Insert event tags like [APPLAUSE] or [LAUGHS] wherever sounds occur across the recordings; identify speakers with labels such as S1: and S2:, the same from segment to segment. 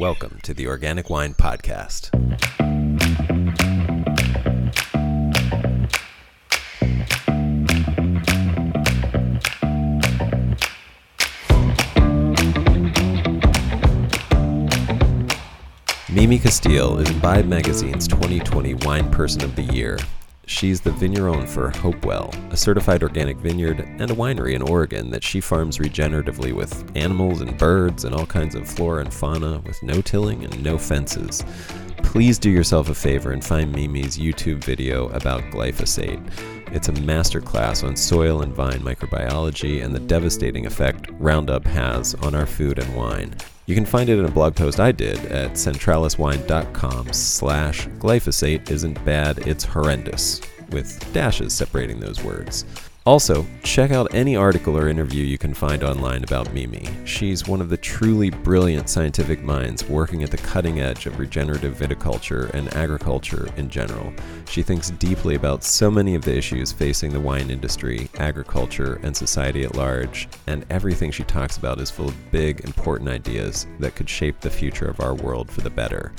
S1: Welcome to the Organic Wine Podcast. Mimi Casteel is Imbibe Magazine's 2020 Wine Person of the Year. She's the vigneron for Hope Well, a certified organic vineyard and a winery in Oregon that she farms regeneratively with animals and birds and all kinds of flora and fauna with no tilling and no fences. Please do yourself a favor and find Mimi's YouTube video about glyphosate. It's a masterclass on soil and vine microbiology and the devastating effect Roundup has on our food and wine. You can find it in a blog post I did at centralaswine.com slash glyphosate isn't bad, it's horrendous, with dashes separating those words. Also, check out any article or interview you can find online about Mimi. She's one of the truly brilliant scientific minds working at the cutting edge of regenerative viticulture and agriculture in general. She thinks deeply about so many of the issues facing the wine industry, agriculture, and society at large, and everything she talks about is full of big, important ideas that could shape the future of our world for the better.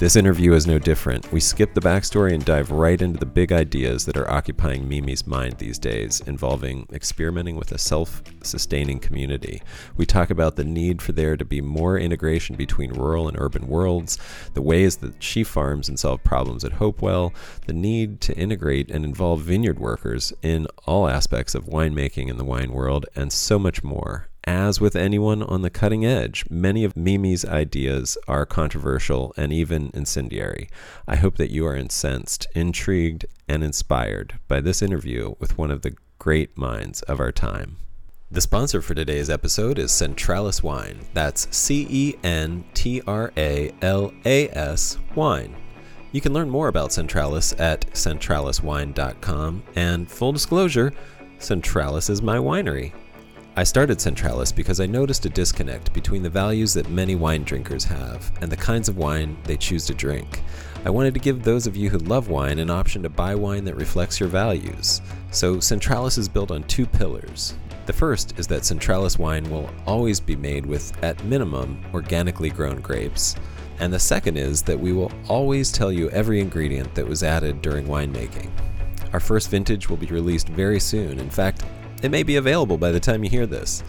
S1: This interview is no different. We skip the backstory and dive right into the big ideas that are occupying Mimi's mind these days, involving experimenting with a self sustaining community. We talk about the need for there to be more integration between rural and urban worlds, the ways that she farms and solve problems at Hope Well, the need to integrate and involve vineyard workers in all aspects of winemaking in the wine world, and so much more. As with anyone on the cutting edge, many of Mimi's ideas are controversial and even incendiary. I hope that you are incensed, intrigued, and inspired by this interview with one of the great minds of our time. The sponsor for today's episode is Centralas Wine. That's C E N T R A L A S Wine. You can learn more about Centralas at centralaswine.com. And full disclosure, Centralas is my winery. I started Centralas because I noticed a disconnect between the values that many wine drinkers have and the kinds of wine they choose to drink. I wanted to give those of you who love wine an option to buy wine that reflects your values. So Centralas is built on two pillars. The first is that Centralas wine will always be made with, at minimum, organically grown grapes. And the second is that we will always tell you every ingredient that was added during winemaking. Our first vintage will be released very soon. In fact, it may be available by the time you hear this.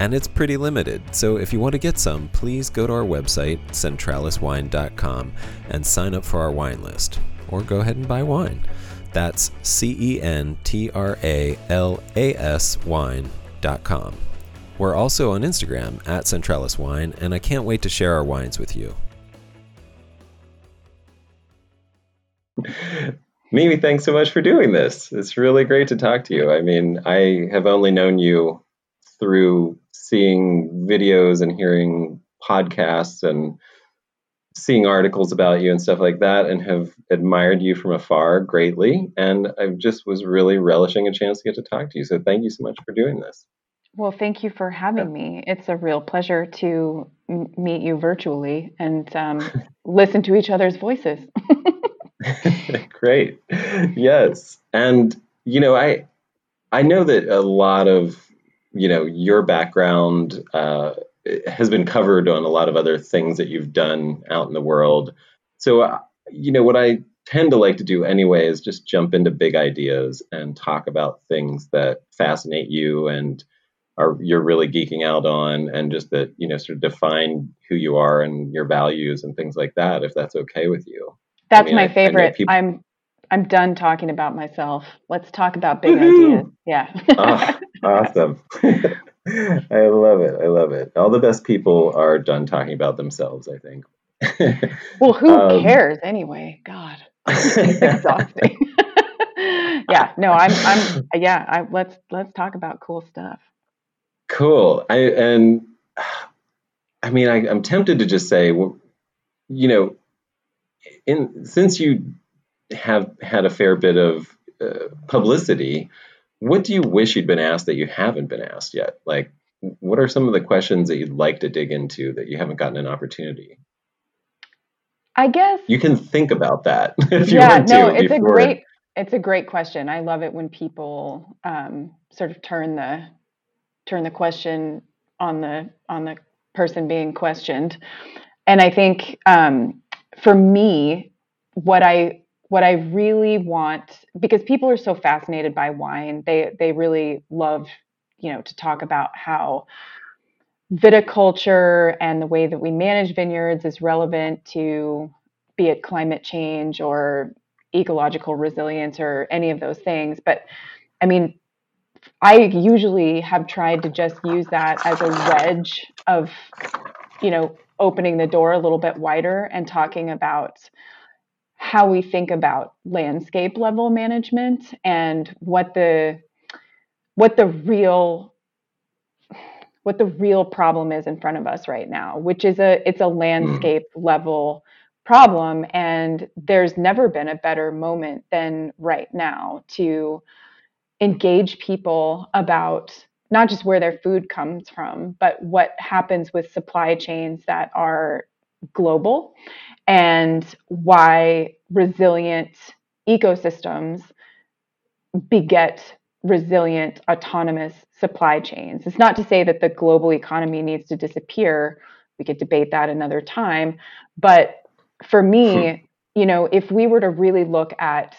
S1: And it's pretty limited, so if you want to get some, please go to our website, centralaswine.com, and sign up for our wine list. Or go ahead and buy wine. That's C E N T R A L A S wine.com. We're also on Instagram at Centralas Wine, and I can't wait to share our wines with you.
S2: Mimi, thanks so much for doing this. It's really great to talk to you. I mean, I have only known you through seeing videos and hearing podcasts and seeing articles about you and stuff like that and have admired you from afar greatly. And i just was really relishing a chance to get to talk to you. So thank you so much for doing this.
S3: Well thank you for having me. It's a real pleasure to m- meet you virtually and um, [LAUGHS] listen to each other's voices [LAUGHS] [LAUGHS]
S2: great. Yes. And you know i i know that a lot of you know your background uh, has been covered on a lot of other things that you've done out in the world. So, uh, you know, what I tend to like to do anyway is just jump into big ideas and talk about things that fascinate you and are you're really geeking out on and just that you know sort of define who you are and your values and things like that if that's okay with you
S3: that's I mean, my favorite people... i'm i'm done talking about myself let's talk about big Woo-hoo! ideas yeah
S2: oh, awesome [LAUGHS] [LAUGHS] I love it. I love it. All the best people are done talking about themselves, I think. [LAUGHS]
S3: well, who um, cares anyway? God, exhausting. yeah, no, I'm, I'm, yeah. I, let's let's talk about cool stuff.
S2: Cool. I and [SIGHS] I mean, I, I'm tempted to just say, well, you know, in since you have had a fair bit of uh, publicity what do you wish you'd been asked that you haven't been asked yet? Like, what are some of the questions that you'd like to dig into that you haven't gotten an opportunity?
S3: I guess
S2: you can think about that [LAUGHS] if
S3: you yeah, want to. no, it's before. a great it's a great question. I love it when people um, sort of turn the turn the question on the on the person being questioned. and I think um, for me, what I what I really want because people are so fascinated by wine, they they really love you know to talk about how viticulture and the way that we manage vineyards is relevant to be it climate change or ecological resilience or any of those things. But I mean, I usually have tried to just use that as a wedge of, you know, opening the door a little bit wider and talking about how we think about landscape level management and what the what the real what the real problem is in front of us right now which is a it's a hmm. landscape mm. level problem and there's never been a better moment than right now to engage people about not just where their food comes from, but what happens with supply chains that are global and why resilient ecosystems beget resilient autonomous supply chains. It's not to say that the global economy needs to disappear. We could debate that another time. But for me, hmm. you know, if we were to really look at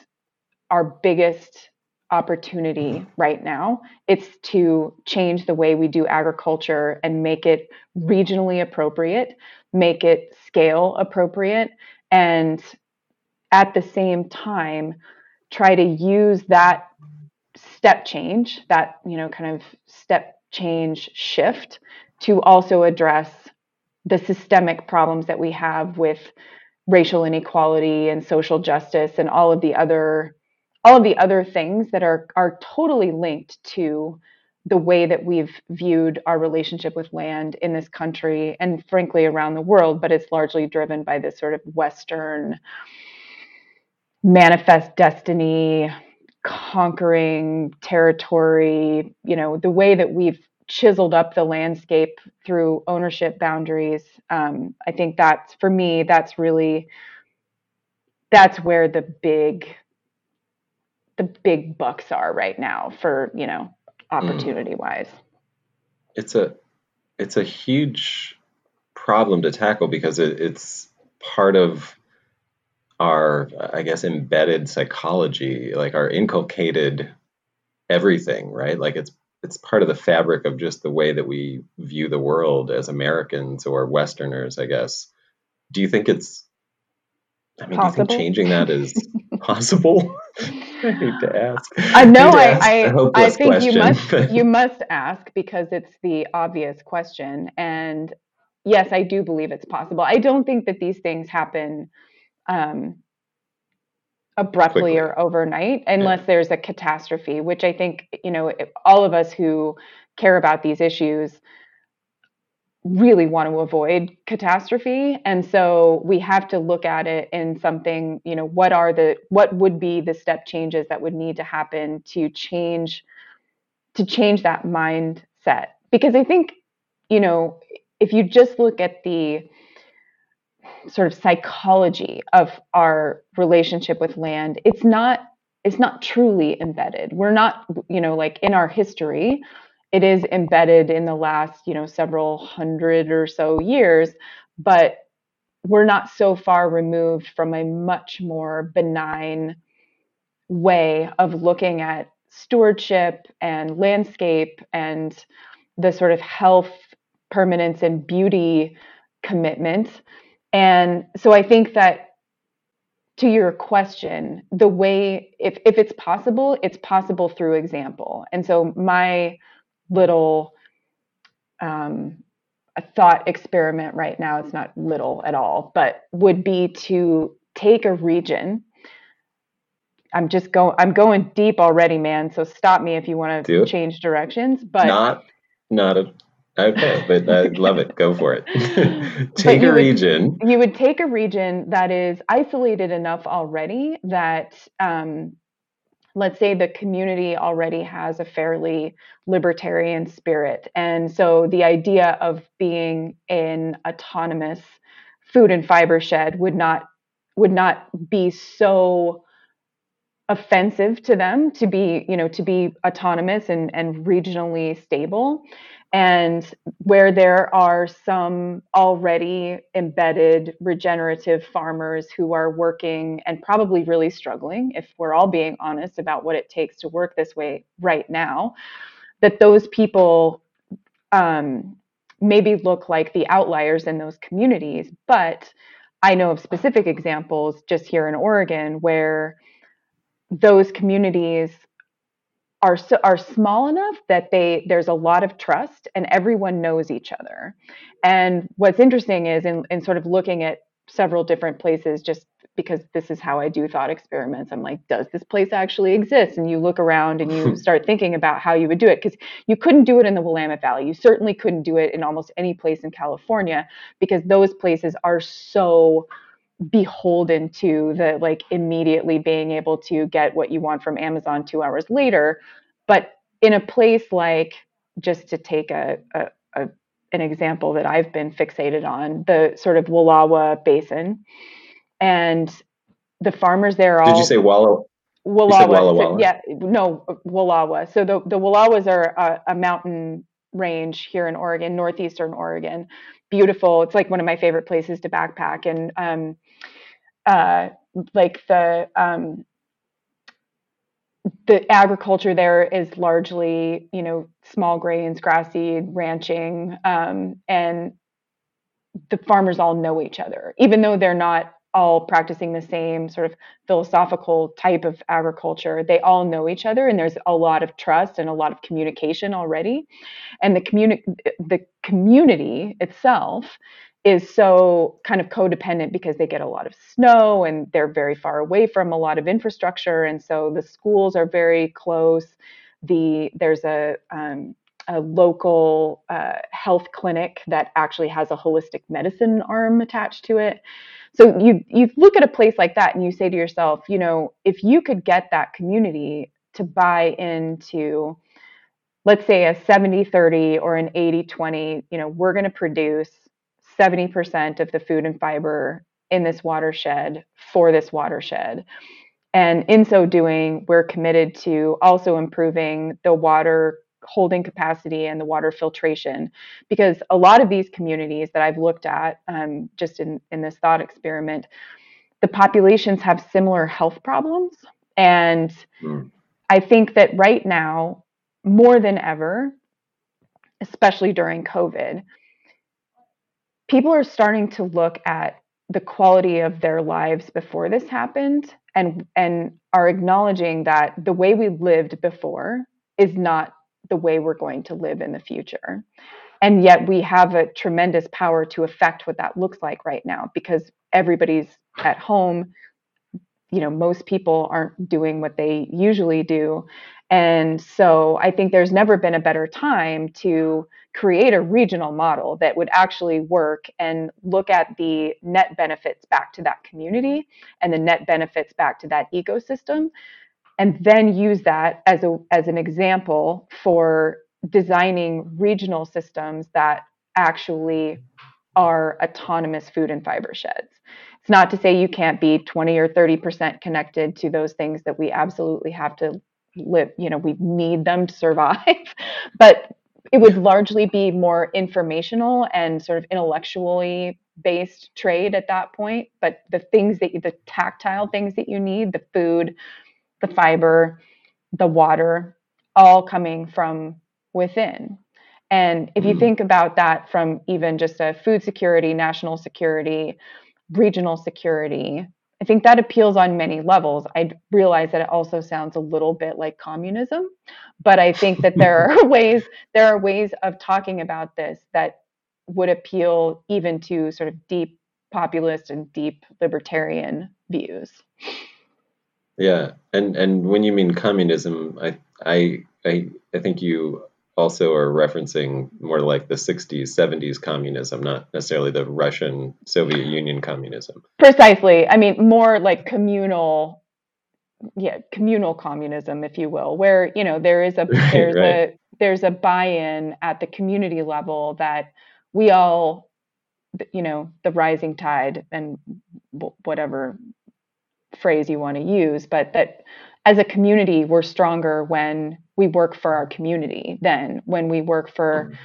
S3: our biggest opportunity mm-hmm. right now. It's to change the way we do agriculture and make it regionally appropriate, make it scale appropriate, and at the same time, try to use that step change, that, you know, kind of step change shift to also address the systemic problems that we have with racial inequality and social justice and all of the other all of the other things that are are totally linked to the way that we've viewed our relationship with land in this country and frankly around the world but it's largely driven by this sort of western manifest destiny conquering territory you know the way that we've chiseled up the landscape through ownership boundaries. Um, i think that's for me that's really that's where the big the big bucks are right now for you know hmm. opportunity wise
S1: it's a it's a huge problem to tackle because it, it's part of our i guess embedded psychology like our inculcated everything right? Like it's it's part of the fabric of just the way that we view the world as americans or westerners i guess. Do you think it's I mean, possible? do you think changing that is [LAUGHS] possible? [LAUGHS] I hate to ask.
S3: I know. I I, I think question. you must you [LAUGHS] must ask because it's the obvious question. And yes, I do believe it's possible. I don't think that these things happen um, abruptly Quickly. or overnight unless yeah. there's a catastrophe, which I think you know all of us who care about these issues really want to avoid catastrophe. And so we have to look at it in something you know what are the what would be the step changes that would need to happen to change to change that mindset? Because i think you know if you just look at the sort of psychology of our relationship with land it's not it's not truly embedded. We're not you know like in our history it is embedded in the last, you know, several hundred or so years, but we're not so far removed from a much more benign way of looking at stewardship and landscape and the sort of health, permanence, and beauty commitment. And so I think that to your question, the way, if, if it's possible, it's possible through example. And so my little um, a thought experiment right now. It's not little at all, but would be to take a region. I'm just going. I'm going deep already, man. So stop me if you want to change directions. But
S1: not, not a. Okay, but I love it. Go for it. [LAUGHS] [LAUGHS] take a region.
S3: you would take a region that is isolated enough already that um, let's say the community already has a fairly libertarian spirit. And so the idea of being an autonomous food and fiber shed would not would not be so offensive to them to be you know to be autonomous and and regionally stable. And where there are some already embedded regenerative farmers who are working and probably really struggling if we're all being honest about what it takes to work this way right now that those people um, maybe look like the outliers in those communities. But i know of specific examples just here in oregon where those communities are so, are small enough that they there's a lot of trust and everyone knows each other. And what's interesting is in, in sort of looking at several different places just because this is how I do thought experiments. I'm like, does this place actually exist? And you look around and you [LAUGHS] start thinking about how you would do it because you couldn't do it in the Willamette Valley. You certainly couldn't do it in almost any place in California because those places are so beholden to the like immediately being able to get what you want from Amazon two hours later. But in a place like, just to take a, a, a an example that I've been fixated on, the sort of Wallowa Basin, and the farmers there all.
S1: Did you say Walla?
S3: Wallowa. Walla Walla. yeah, no, Wallowa. So the the Wallowas are a, a mountain range here in Oregon, northeastern Oregon. Beautiful. It's like one of my favorite places to backpack. And um, uh, like the um, the agriculture there is largely, you know, small grains, grass seed, ranching, um, and the farmers all know each other, even though they're not all practicing the same sort of philosophical type of agriculture. They all know each other, and there's a lot of trust and a lot of communication already. And the community, the community itself is so kind of codependent because they get a lot of snow and they're very far away from a lot of infrastructure. And so the schools are very close. The there's a um, a local uh, health clinic that actually has a holistic medicine arm attached to it. So you you look at a place like that and you say to yourself you know if you could get that community to buy into let's say a 70 30 or an 80 20 you know we're going to produce 70% of the food and fiber in this watershed for this watershed. And in so doing, we're committed to also improving the water holding capacity and the water filtration because a lot of these communities that I've looked at um, just in, in this thought experiment, the populations have similar health problems. And mm. I think that right now, more than ever, especially during COVID, people are starting to look at the quality of their lives before this happened and and are acknowledging that the way we lived before is not the way we're going to live in the future. And yet we have a tremendous power to affect what that looks like right now because everybody's at home. You know most people aren't doing what they usually do and so I think there's never been a better time to create a regional model that would actually work and look at the net benefits back to that community and the net benefits back to that ecosystem and then use that as a as an example for designing regional systems that actually are autonomous food and fiber sheds. It's not to say you can't be 20 or 30% connected to those things that we absolutely have to live, you know, we need them to survive. [LAUGHS] but it would largely be more informational and sort of intellectually based trade at that point. But the things that you, the tactile things that you need, the food, the fiber, the water, all coming from within. And if you mm. think about that from even just a food security, national security, regional security, I think that appeals on many levels. I realize that it also sounds a little bit like communism, but I think that there [LAUGHS] are ways there are ways of talking about this that would appeal even to sort of deep populist and deep libertarian views.
S1: Yeah, and and when you mean communism, I I I, I think you also are referencing more like the 60s, 70s communism, not necessarily the Russian Soviet Union communism.
S3: Precisely. I mean, more like communal, yeah, communal communism, if you will, where you know there is a [LAUGHS] there's right. a there's a buy-in at the community level that we all, you know, the rising tide and whatever phrase you want to use, but that as a community, we're stronger when we work for our community than when we work for mm-hmm.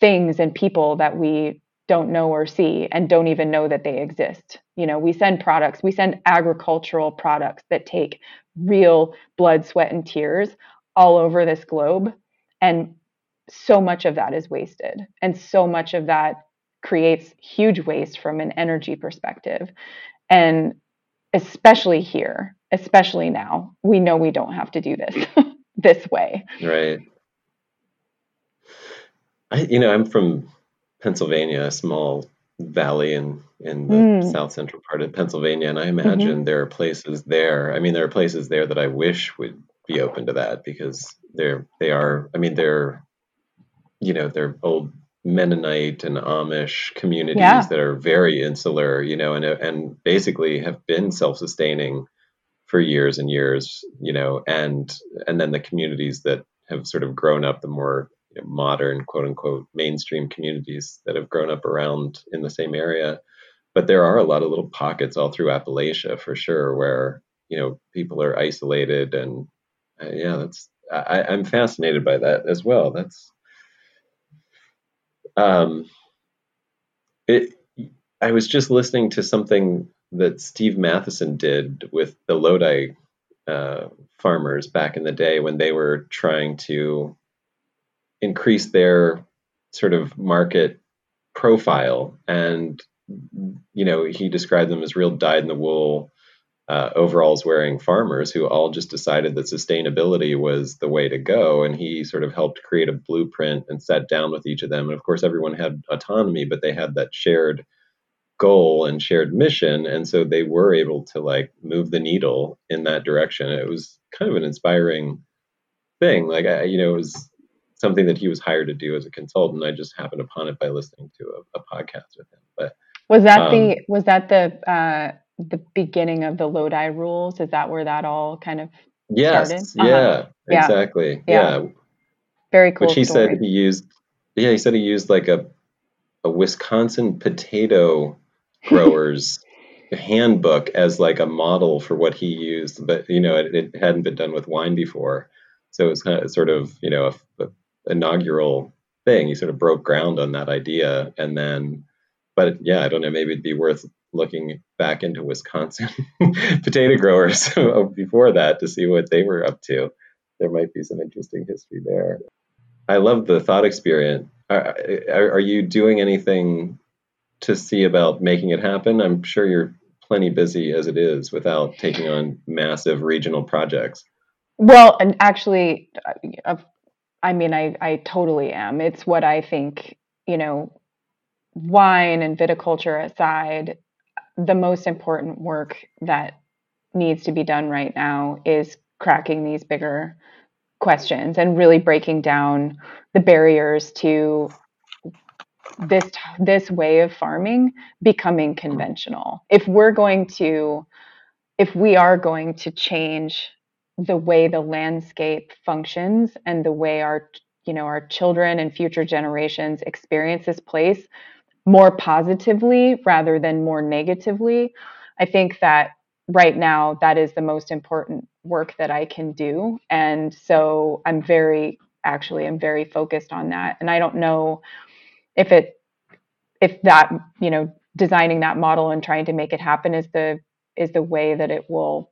S3: things and people that we don't know or see and don't even know that they exist. You know, we send products, we send agricultural products that take real blood, sweat, and tears all over this globe. And so much of that is wasted. And so much of that creates huge waste from an energy perspective. And especially here, especially now, we know we don't have to do this [LAUGHS] this way.
S1: Right. I, you know, I'm from Pennsylvania, a small valley in in the mm. south central part of Pennsylvania, and I mm-hmm. imagine mm-hmm. there are places there. I mean, there are places there that I wish would be open to that because they're they are. I mean, they're you know they're old Mennonite and Amish communities yeah. that are very insular, you know, and and basically have been self-sustaining for years and years, you know, and and then the communities that have sort of grown up, the more you know, modern, quote unquote, mainstream communities that have grown up around in the same area. But there are a lot of little pockets all through Appalachia for sure, where you know people are isolated, and uh, yeah, that's I, I'm fascinated by that as well. That's um, it, I was just listening to something that Steve Matheson did with the Lodi uh, farmers back in the day when they were trying to increase their sort of market profile. And, you know, he described them as real dyed in the wool uh, overalls wearing farmers who all just decided that sustainability was the way to go. And he sort of helped create a blueprint and sat down with each of them. And of course, everyone had autonomy, but they had that shared goal and shared mission. And so they were able to like move the needle in that direction. It was kind of an inspiring thing. Like, I, you know, it was something that he was hired to do as a consultant. I just happened upon it by listening to a, a podcast with him. But
S3: was that um, the, was that the, uh, the beginning of the Lodi rules? Is that where that all kind of
S1: yes, started? Uh-huh. Yeah, exactly. Yeah. yeah.
S3: Very cool.
S1: Which he story. said he used. Yeah, he said he used like a a Wisconsin potato growers handbook as like a model for what he used, but you know it, it hadn't been done with wine before, so it was kind of sort of you know a, a inaugural thing. He sort of broke ground on that idea, and then, but yeah, I don't know. Maybe it'd be worth looking back into Wisconsin [LAUGHS] potato growers [LAUGHS] before that to see what they were up to. There might be some interesting history there. I love the thought experiment. Are, are, are, you doing anything to see about making it happen? I'm sure you're plenty busy as it is without taking on massive regional projects.
S3: Well, and actually, uh, I mean, I, I totally am. It's what I think, you know, wine and viticulture aside, the most important work that needs to be done right now is cracking these bigger questions and really breaking down the barriers to this this way of farming becoming conventional if we're going to if we are going to change the way the landscape functions and the way our you know our children and future generations experience this place more positively rather than more negatively. I think that right now that is the most important work that I can do. And so I'm very actually I'm very focused on that. And I don't know if it if that, you know, designing that model and trying to make it happen is the is the way that it will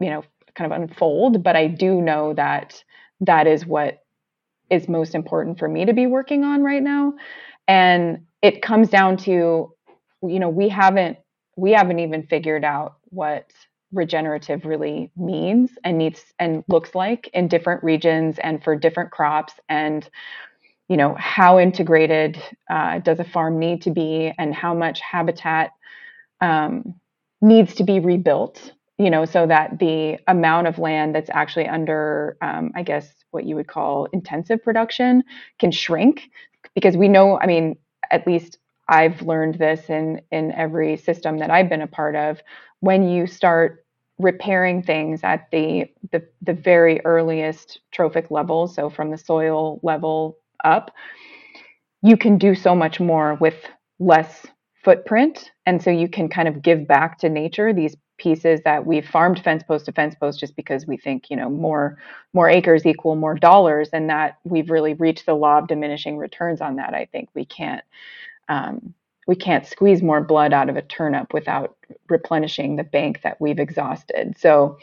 S3: you know kind of unfold, but I do know that that is what is most important for me to be working on right now. And it comes down to you know we haven't we haven't even figured out what regenerative really means and needs and looks like in different regions and for different crops. And you know how integrated uh, does a farm need to be and how much habitat um, needs to be rebuilt you know so that the amount of land that's actually under um, i guess what you would call intensive production can shrink? Because we know i mean at least i've learned this in in every system that i've been a part of. When you start repairing things at the the, the very earliest trophic level so from the soil level up you can do so much more with less footprint. And so you can kind of give back to nature these pieces that we've farmed fence post to fence post just because we think you know more more acres equal more dollars and that we've really reached the law of diminishing returns on that i think we can't um, we can't squeeze more blood out of a turnip without replenishing the bank that we've exhausted. So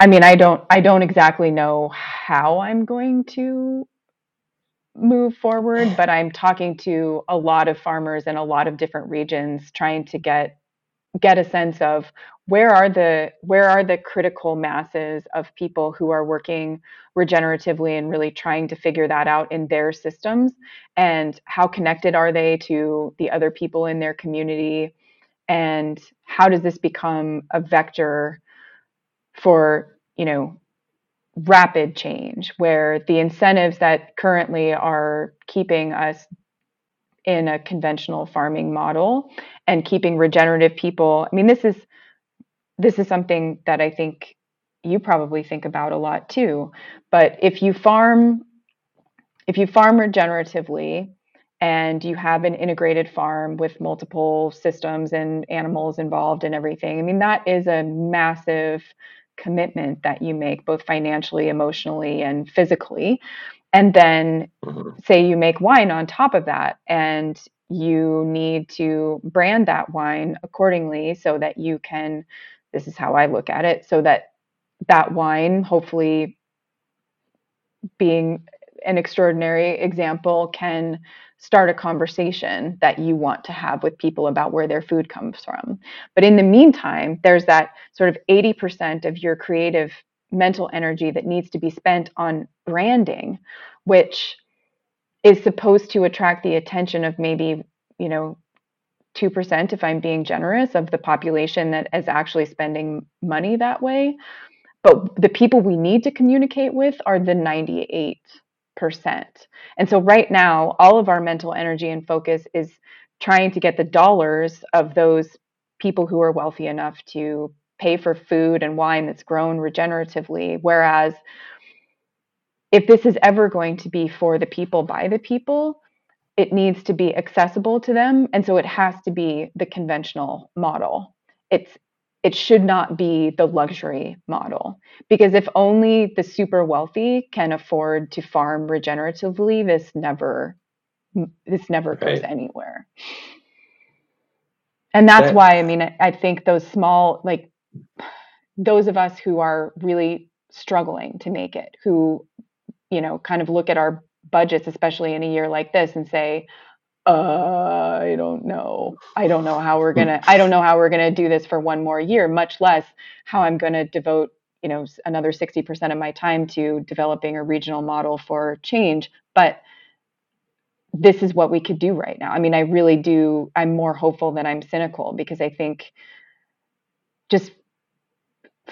S3: i mean i don't i don't exactly know how i'm going to move forward but i'm talking to a lot of farmers in a lot of different regions trying to get get a sense of where are the where are the critical masses of people who are working regeneratively and really trying to figure that out in their systems and how connected are they to the other people in their community and how does this become a vector for you know rapid change where the incentives that currently are keeping us in a conventional farming model and keeping regenerative people. I mean, this is this is something that I think you probably think about a lot too. But if you farm if you farm regeneratively and you have an integrated farm with multiple systems and animals involved and everything, I mean that is a massive commitment that you make both financially, emotionally and physically. And then mm-hmm. say you make wine on top of that and you need to brand that wine accordingly so that you can this is how I look at it so that that wine hopefully being an extraordinary example can start a conversation that you want to have with people about where their food comes from. But in the meantime, there's that sort of 80% of your creative mental energy that needs to be spent on branding, which is supposed to attract the attention of maybe, you know, 2% if I'm being generous of the population that is actually spending money that way. But the people we need to communicate with are the 98%. And so right now, all of our mental energy and focus is trying to get the dollars of those people who are wealthy enough to pay for food and wine that's grown regeneratively. Whereas if this is ever going to be for the people by the people, it needs to be accessible to them. And so it has to be the conventional model. It's it should not be the luxury model because if only the super wealthy can afford to farm regeneratively this never this never right. goes anywhere and that's why i mean i think those small like those of us who are really struggling to make it, who, you know, kind of look at our budgets, especially in a year like this, and say, uh, I don't know. I don't know how we're gonna. I don't know how we're gonna do this for one more year. Much less how I'm gonna devote, you know, another sixty percent of my time to developing a regional model for change. But this is what we could do right now. I mean, I really do. I'm more hopeful than I'm cynical because I think just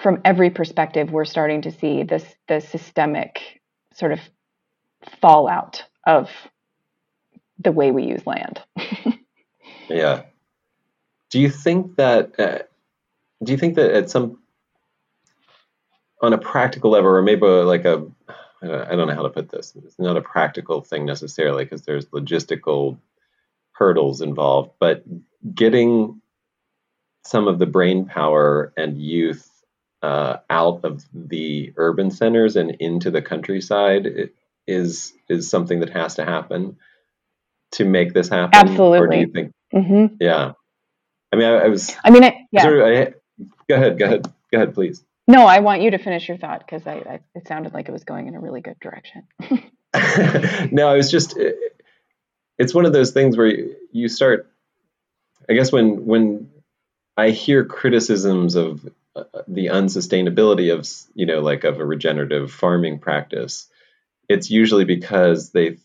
S3: from every perspective, we're starting to see this the systemic sort of fallout of the way we use land. [LAUGHS]
S1: yeah. Do you think that? Uh, do you think that at some on a practical level, or maybe like a I don't know how to put this. It's not a practical thing necessarily because there's logistical hurdles involved, but getting some of the brain power and youth uh, out of the urban centers and into the countryside is is something that has to happen to make this happen.
S3: Absolutely. Or
S1: do you think? Mm-hmm. Yeah. I mean, I, I, was.
S3: I mean, I, yeah.
S1: I, go ahead. Go ahead. Go ahead, please.
S3: No, I want you to finish your thought because I, I, it sounded like it was going in a really good direction. [LAUGHS] [LAUGHS]
S1: no, I was just. It, it's one of those things where you, you start. I guess when when I hear criticisms of the unsustainability of you know like of a regenerative farming practice it's usually because they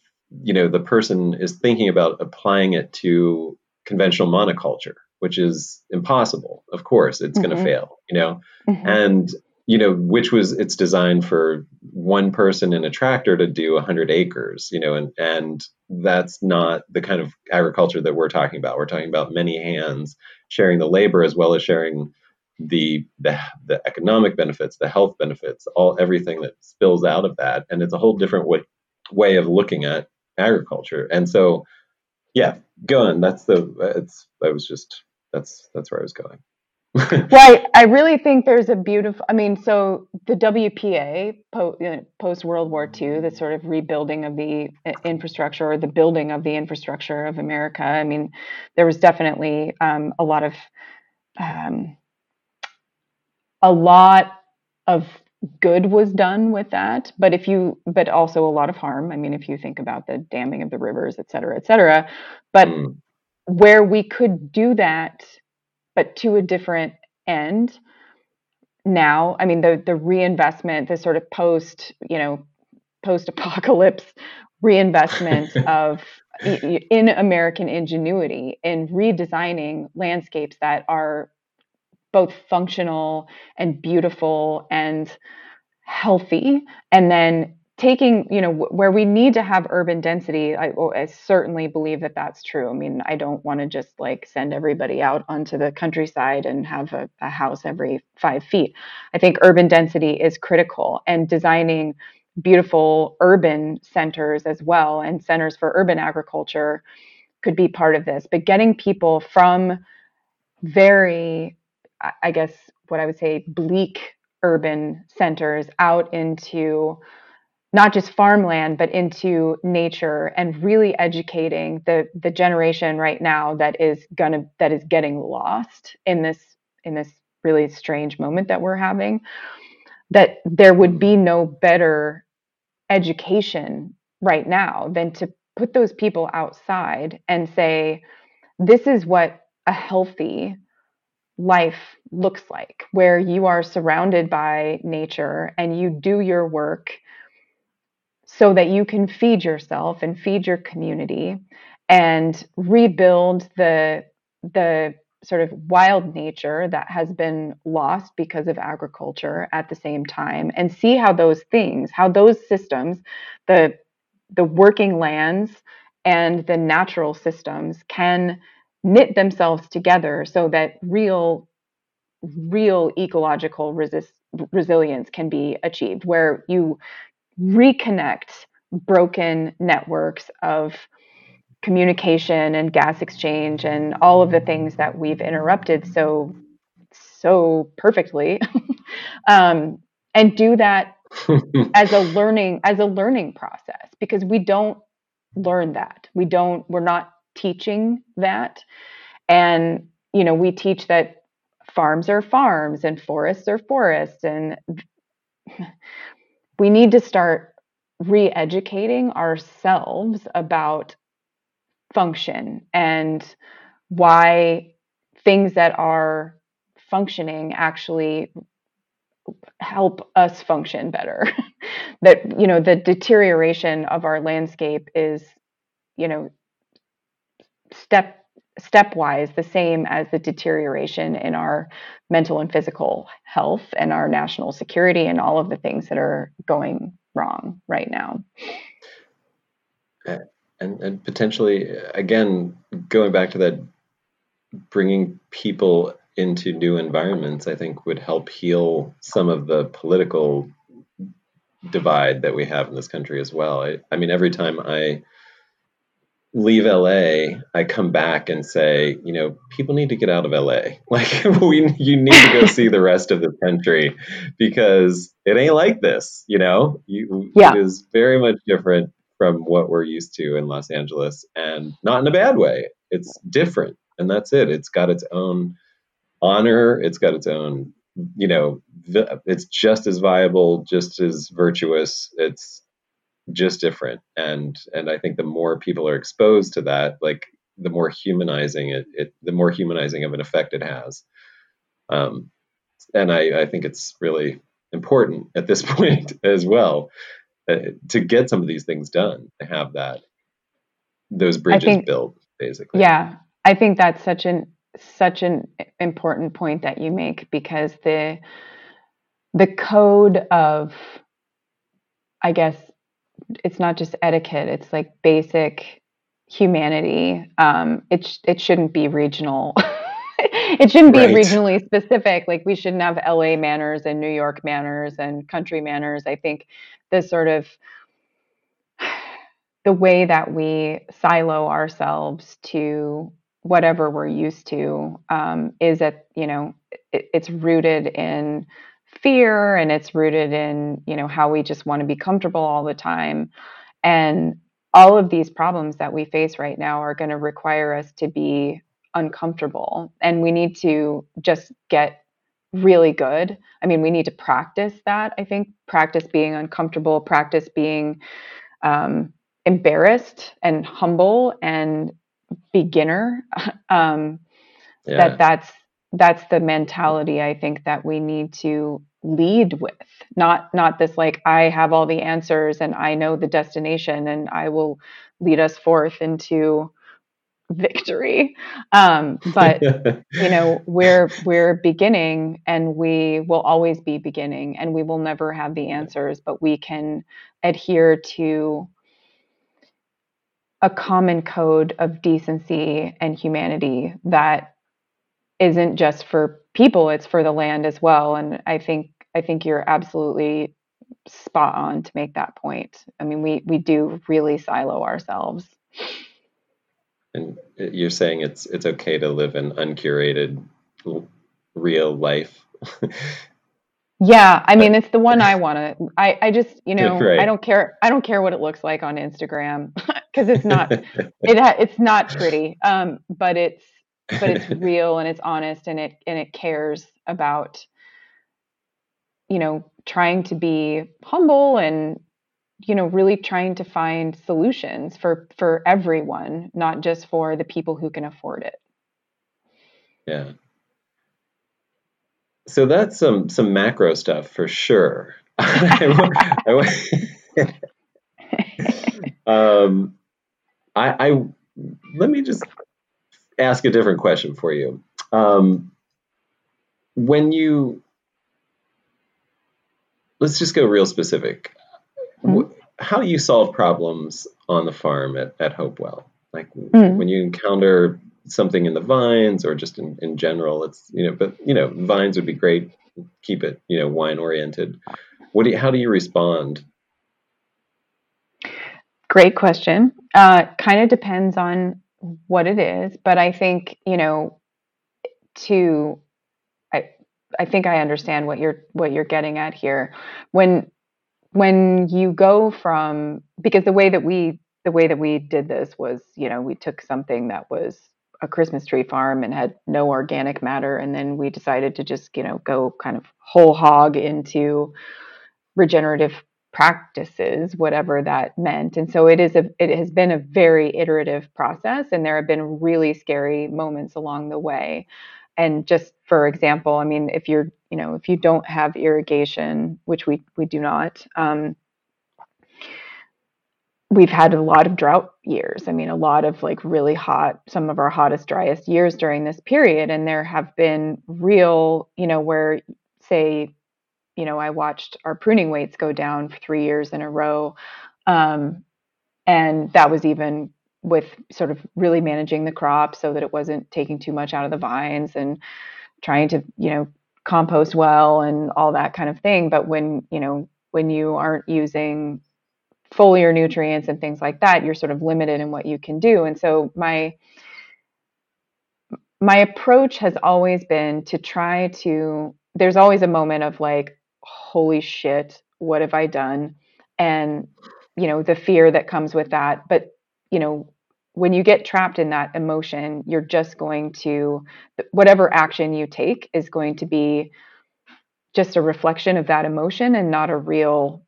S1: you know the person is thinking about applying it to conventional monoculture which is impossible of course it's mm-hmm. going to fail you know mm-hmm. and you know which was it's designed for one person in a tractor to do 100 acres you know and and that's not the kind of agriculture that we're talking about we're talking about many hands sharing the labor as well as sharing the, the the economic benefits, the health benefits, all everything that spills out of that, and it's a whole different way way of looking at agriculture. And so, yeah, go on. That's the it's. I was just that's that's where I was going. [LAUGHS]
S3: well, I, really think there's a beautiful. I mean, so the WPA post World War II, the sort of rebuilding of the uh, infrastructure or the building of the infrastructure of America. I mean, there was definitely um, a lot of um, a lot of good was done with that but if you but also a lot of harm i mean if you think about the damming of the rivers et cetera et cetera but mm. where we could do that but to a different end now i mean the the reinvestment the sort of post you know post apocalypse [LAUGHS] reinvestment [LAUGHS] of in american ingenuity in redesigning landscapes that are both functional and beautiful and healthy. And then taking you know where we need to have urban density I, oh, I certainly believe that that's true. I mean i don't want to just like send everybody out onto the countryside and have a, a house every five feet. I think urban density is critical and designing beautiful urban centers as well and centers for urban agriculture could be part of this. But getting people from very i guess what i would say bleak urban centers out into not just farmland but into nature and really educating the the generation right now that is gonna that is getting lost in this in this really strange moment that we're having that there would be no better education right now than to put those people outside and say this is what a healthy life looks like where you are surrounded by nature and you do your work so that you can feed yourself and feed your community and rebuild the the sort of wild nature that has been lost because of agriculture at the same time and see how those things how those systems the the working lands and the natural systems can knit themselves together so that real real ecological resist, resilience can be achieved where you reconnect broken networks of communication and gas exchange and all of the things that we've interrupted so so perfectly [LAUGHS] um, and do that [LAUGHS] as a learning as a learning process because we don't learn that. We don't we're not teaching that. And you know we teach that farms are farms and forests are forests and we need to start re-educating ourselves about function and why things that are functioning actually help us function better. [LAUGHS] That you know the deterioration of our landscape is you know step stepwise the same as the deterioration in our mental and physical health and our national security and all of the things that are going wrong right now.
S1: And and potentially again going back to that bringing people into new environments i think would help heal some of the political divide that we have in this country as well. I, I mean every time i leave LA, I come back and say, you know, people need to get out of LA. [LAUGHS] Like [LAUGHS] we you need to go see the rest of the country because it ain't like this, you know? You, yeah. It is very much different from what we're used to in Los Angeles and not in a bad way. It's different and that's it. It's got its own honor, it's got its own, you know, it's just as viable, just as virtuous. It's just different. And and i think the more people are exposed to that like the more humanizing it, it the more humanizing of an effect it has. Um and i i think it's really important at this [LAUGHS] point as well uh, to get some of these things done to have that those bridges think, built basically.
S3: Yeah. I think that's such an such an important point that you make because the the code of i guess it's not just etiquette it's like basic humanity. Um it sh- it shouldn't be regional. [LAUGHS] It shouldn't be right. regionally specific. Like we shouldn't have LA manners and New York manners and country manners. I think the sort of [SIGHS] the way that we silo ourselves to whatever we're used to um, is that you know it, it's rooted in fear and it's rooted in you know how we just want to be comfortable all the time. And all of these problems that we face right now are going to require us to be uncomfortable. And we need to just get really good. I mean we need to practice that i think. Practice being uncomfortable practice being um, embarrassed and humble and beginner. [LAUGHS] Um, yeah. that that's that's the mentality i think that we need to lead with. Not not this like i have all the answers and i know the destination and i will lead us forth into victory. Um, but you know we're [LAUGHS] we're beginning and we will always be beginning and we will never have the answers but we can adhere to a common code of decency and humanity that isn't just for people it's for the land as well. And i think i think you're absolutely spot on to make that point. I mean we we do really silo ourselves.
S1: And you're saying it's it's okay to live an uncurated real life?
S3: Yeah i mean it's the one i [LAUGHS] want to i i just you know right. i don't care i don't care what it looks like on instagram [LAUGHS] because it's not it it's not pretty. Um but it's but it's [LAUGHS] real and it's honest and it and it cares about you know trying to be humble and you know really trying to find solutions for for everyone not just for the people who can afford it.
S1: Yeah. So that's some some macro stuff for sure. [LAUGHS] [LAUGHS] Um I, I let me just ask a different question for you. Um, when you let's just go real specific. Mm-hmm. How do you solve problems on the farm at, at Hope Well? Like mm-hmm. when you encounter something in the vines or just in, in general, it's, you know, but, you know, vines would be great. Keep it, you know, wine oriented. What do you, how do you respond
S3: Great question. Uh, kind of depends on what it is, but I think you know, to I I think I understand what you're what you're getting at here. When when you go from because the way that we the way that we did this was you know we took something that was a Christmas tree farm and had no organic matter, and then we decided to just you know go kind of whole hog into regenerative practices whatever that meant. And so it is a it has been a very iterative process and there have been really scary moments along the way. And just for example i mean if you're you know if you don't have irrigation which we we do not um, we've had a lot of drought years. I mean a lot of like really hot some of our hottest driest years during this period. And there have been real you know where say you know, I watched our pruning weights go down for three years in a row. Um, and that was even with sort of really managing the crop so that it wasn't taking too much out of the vines and trying to, you know, compost well and all that kind of thing. But when, you know, when you aren't using foliar nutrients and things like that, you're sort of limited in what you can do. And so my my approach has always been to try to there's always a moment of like holy shit, what have I done? And, you know, the fear that comes with that. But, you know, when you get trapped in that emotion, you're just going to, whatever action you take is going to be just a reflection of that emotion and not a real,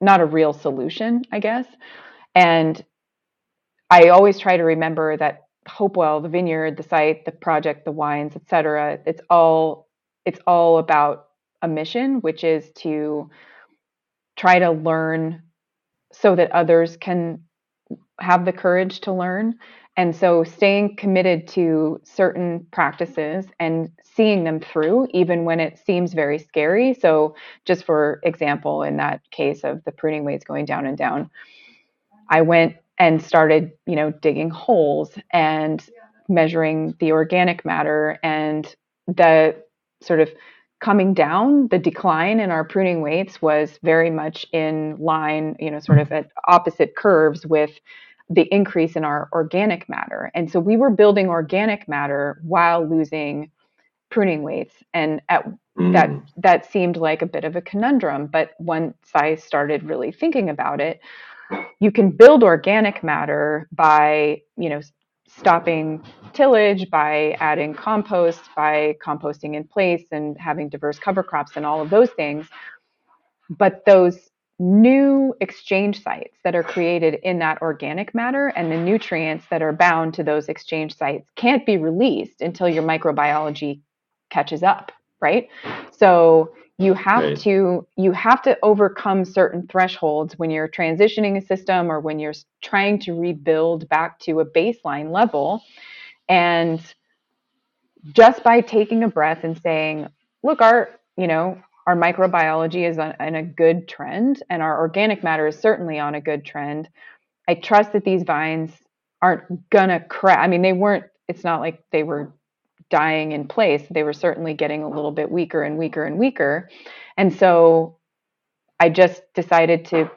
S3: not a real solution, I guess. And I always try to remember that Hope Well, the vineyard, the site, the project, the wines, etc. It's all it's all about a mission, which is to try to learn so that others can have the courage to learn. And so staying committed to certain practices and seeing them through, even when it seems very scary. So, just for example, in that case of the pruning weights going down and down, I went and started, you know, digging holes and measuring the organic matter and the sort of coming down, the decline in our pruning weights was very much in line, you know, sort of at opposite curves with the increase in our organic matter. And so we were building organic matter while losing pruning weights. And at mm. that that seemed like a bit of a conundrum. But once I started really thinking about it, you can build organic matter by, you know, stopping tillage, by adding compost, by composting in place and having diverse cover crops and all of those things. But those new exchange sites that are created in that organic matter and the nutrients that are bound to those exchange sites can't be released until your microbiology catches up, right? So you have right. to you have to overcome certain thresholds when you're transitioning a system or when you're trying to rebuild back to a baseline level and just by taking a breath and saying look our you know our microbiology is on, on a good trend and our organic matter is certainly on a good trend i trust that these vines aren't gonna crack i mean they weren't it's not like they were dying in place, they were certainly getting a little bit weaker and weaker and weaker. And so I just decided to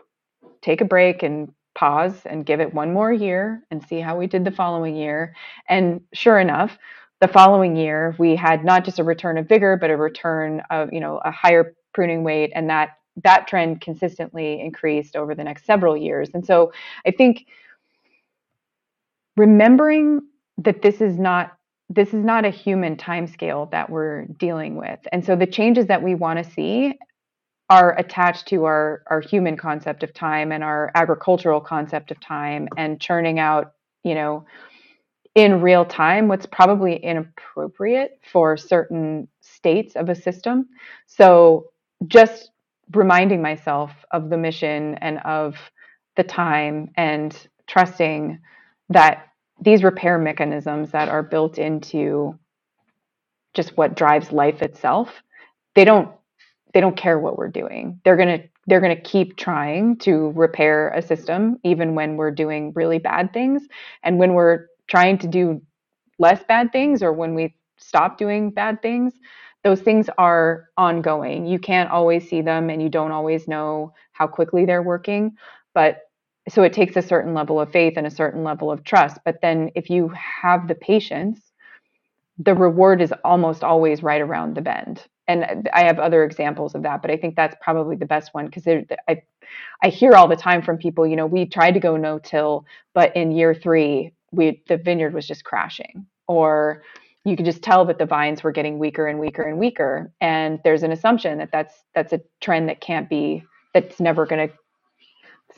S3: take a break and pause and give it one more year and see how we did the following year. And sure enough, the following year we had not just a return of vigor, but a return of, you know, a higher pruning weight and that that trend consistently increased over the next several years. And so I think remembering that this is not this is not a human timescale that we're dealing with. And so the changes that we want to see are attached to our, our human concept of time and our agricultural concept of time and churning out, you know, in real time what's probably inappropriate for certain states of a system. So just reminding myself of the mission and of the time and trusting that these repair mechanisms that are built into just what drives life itself they don't they don't care what we're doing. They're going to they're going to keep trying to repair a system even when we're doing really bad things. And when we're trying to do less bad things or when we stop doing bad things those things are ongoing. You can't always see them and you don't always know how quickly they're working. But so it takes a certain level of faith and a certain level of trust. But then if you have the patience the reward is almost always right around the bend. And i have other examples of that but i think that's probably the best one because i i hear all the time from people you know we tried to go no till but in year 3 we the vineyard was just crashing. Or you could just tell that the vines were getting weaker and weaker and weaker and there's an assumption that that's that's a trend that can't be that's never going to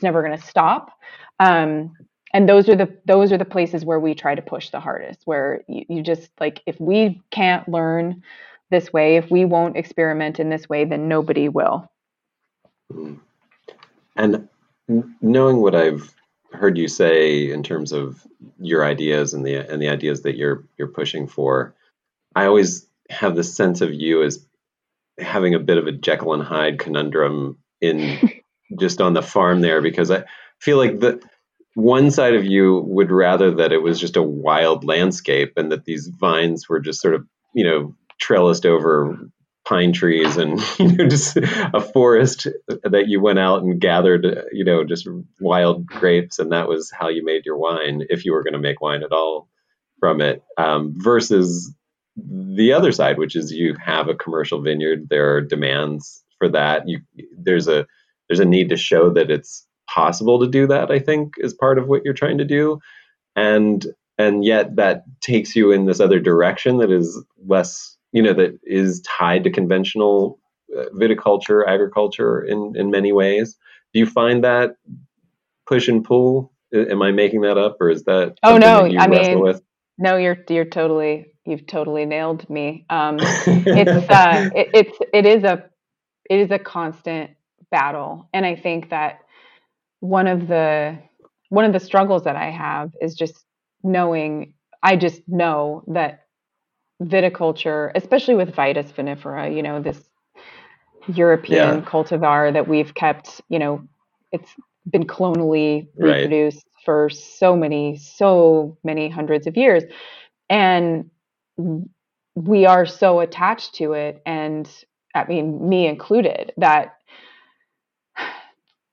S3: it's never going to stop. Um, and those are the those are the places where we try to push the hardest where you, you just like if we can't learn this way if we won't experiment in this way then nobody will
S1: and knowing what i've heard you say in terms of your ideas and the and the ideas that you're you're pushing for i always have this sense of you as having a bit of a jekyll and hyde conundrum in [LAUGHS] just on the farm there because I feel like the one side of you would rather that it was just a wild landscape and that these vines were just sort of you know trellised over pine trees and [LAUGHS] you know just a forest that you went out and gathered you know just wild grapes and that was how you made your wine if you were going to make wine at all from it. Um, versus the other side which is you have a commercial vineyard there are demands for that. You there's a there's a need to show that it's possible to do that i think is part of what you're trying to do. And and yet that takes you in this other direction that is less you know that is tied to conventional uh, viticulture agriculture in in many ways. Do you find that push and pull? Am i making that up or is that
S3: oh no i mean with? no you're you're totally you've totally nailed me. Um [LAUGHS] it's uh it, it's it is a it is a constant battle. And I think that one of the one of the struggles that I have is just knowing I just know that viticulture, especially with Vitis vinifera, you know, this European yeah. cultivar that we've kept, you know, it's been clonally reproduced right. for so many, so many hundreds of years. And we are so attached to it. And I mean, me included, that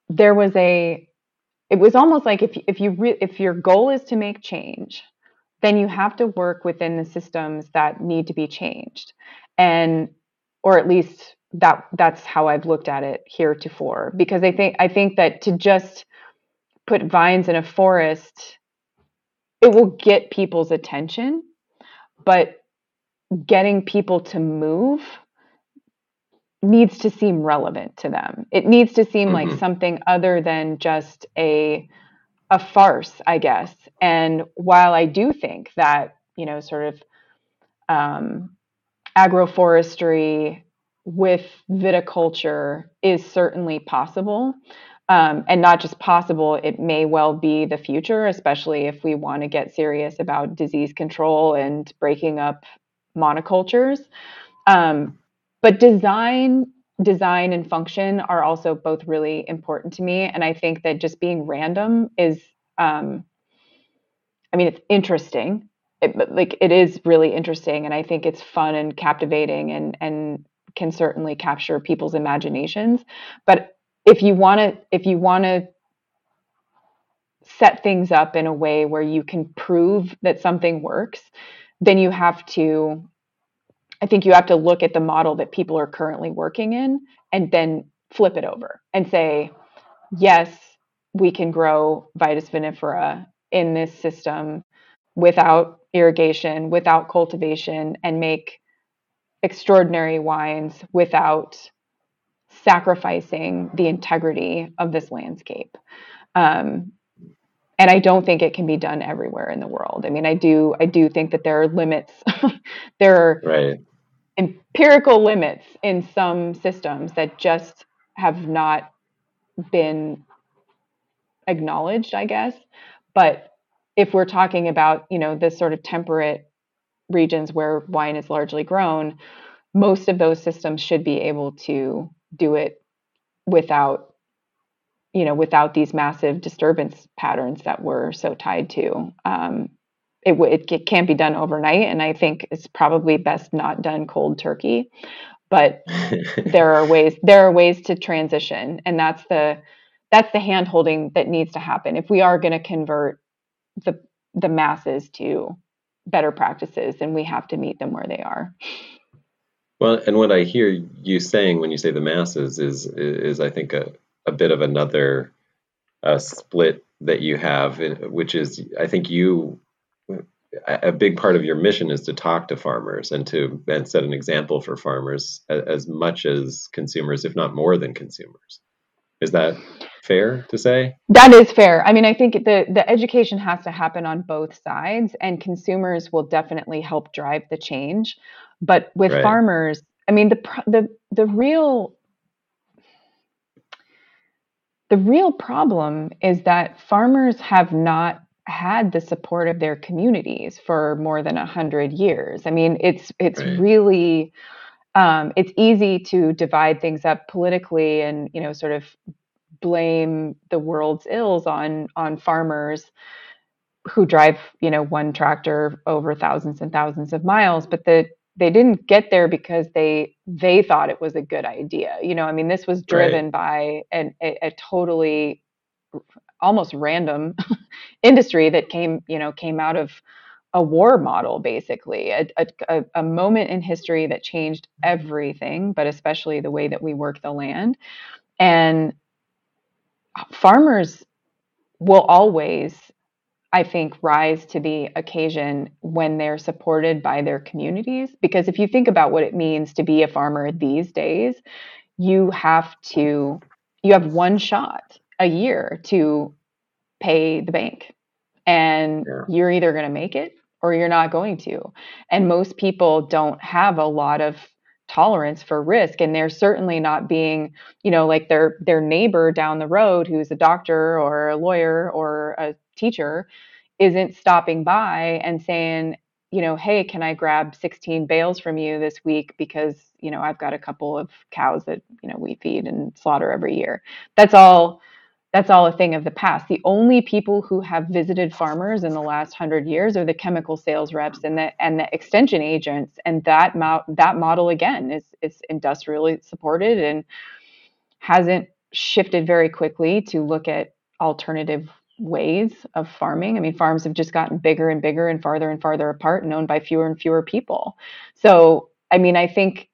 S3: there was a it was almost like if if you re- if your goal is to make change, then you have to work within the systems that need to be changed, and or at least that that's how I've looked at it heretofore. Because I think I think that to just put vines in a forest, it will get people's attention, but getting people to move needs to seem relevant to them. It needs to seem mm-hmm. like something other than just a a farce, I guess. And while I do think that, you know, sort of um, agroforestry with viticulture is certainly possible. Um, and not just possible, it may well be the future, especially if we want to get serious about disease control and breaking up monocultures. Um, but design design and function are also both really important to me and i think that just being random is um, i mean it's interesting. It, like it is really interesting and i think it's fun and captivating and and can certainly capture people's imaginations. But if you want to if you want to set things up in a way where you can prove that something works then you have to I think you have to look at the model that people are currently working in and then flip it over and say, yes, we can grow Vitis vinifera in this system without irrigation, without cultivation, and make extraordinary wines without sacrificing the integrity of this landscape. Um, and I don't think it can be done everywhere in the world. I mean, I do I do think that there are limits. [LAUGHS] there are
S1: right
S3: empirical limits in some systems that just have not been acknowledged, I guess. But if we're talking about, you know, the sort of temperate regions where wine is largely grown, most of those systems should be able to do it without you know without these massive disturbance patterns that we're so tied to um, it, it can't be done overnight and i think it's probably best not done cold turkey. But [LAUGHS] there are ways there are ways to transition and that's the that's the hand holding that needs to happen. If we are going to convert the the masses to better practices then we have to meet them where they are.
S1: Well and what i hear you saying when you say the masses is is i think a, a bit of another uh, split that you have which is i think you a big part of your mission is to talk to farmers and to and set an example for farmers as much as consumers, if not more than consumers. Is that fair to say?
S3: That is fair. I mean, I think the the education has to happen on both sides, and consumers will definitely help drive the change. But with right. farmers, I mean, the the the real the real problem is that farmers have not had the support of their communities for more than a hundred years. I mean, it's it's right. really um, it's easy to divide things up politically and you know sort of blame the world's ills on on farmers who drive you know one tractor over thousands and thousands of miles, but the they didn't get there because they they thought it was a good idea. You know, I mean, this was driven right. by an, a, a totally almost random [LAUGHS] industry that came you know came out of a war model basically. A, a, a, moment in history that changed everything but especially the way that we work the land. And farmers will always i think rise to the occasion when they're supported by their communities because if you think about what it means to be a farmer these days you have to you have one shot a year to pay the bank. And yeah. you're either going to make it or you're not going to. And most people don't have a lot of tolerance for risk and they're certainly not being, you know, like their their neighbor down the road who's a doctor or a lawyer or a teacher isn't stopping by and saying, you know, hey, can I grab 16 bales from you this week because, you know, I've got a couple of cows that, you know, we feed and slaughter every year. That's all that's all a thing of the past. The only people who have visited farmers in the last hundred years are the chemical sales reps and the and the extension agents. And that mo- that model again is is industrially supported and hasn't shifted very quickly to look at alternative ways of farming. I mean, farms have just gotten bigger and bigger and farther and farther apart and owned by fewer and fewer people. So, I mean, I think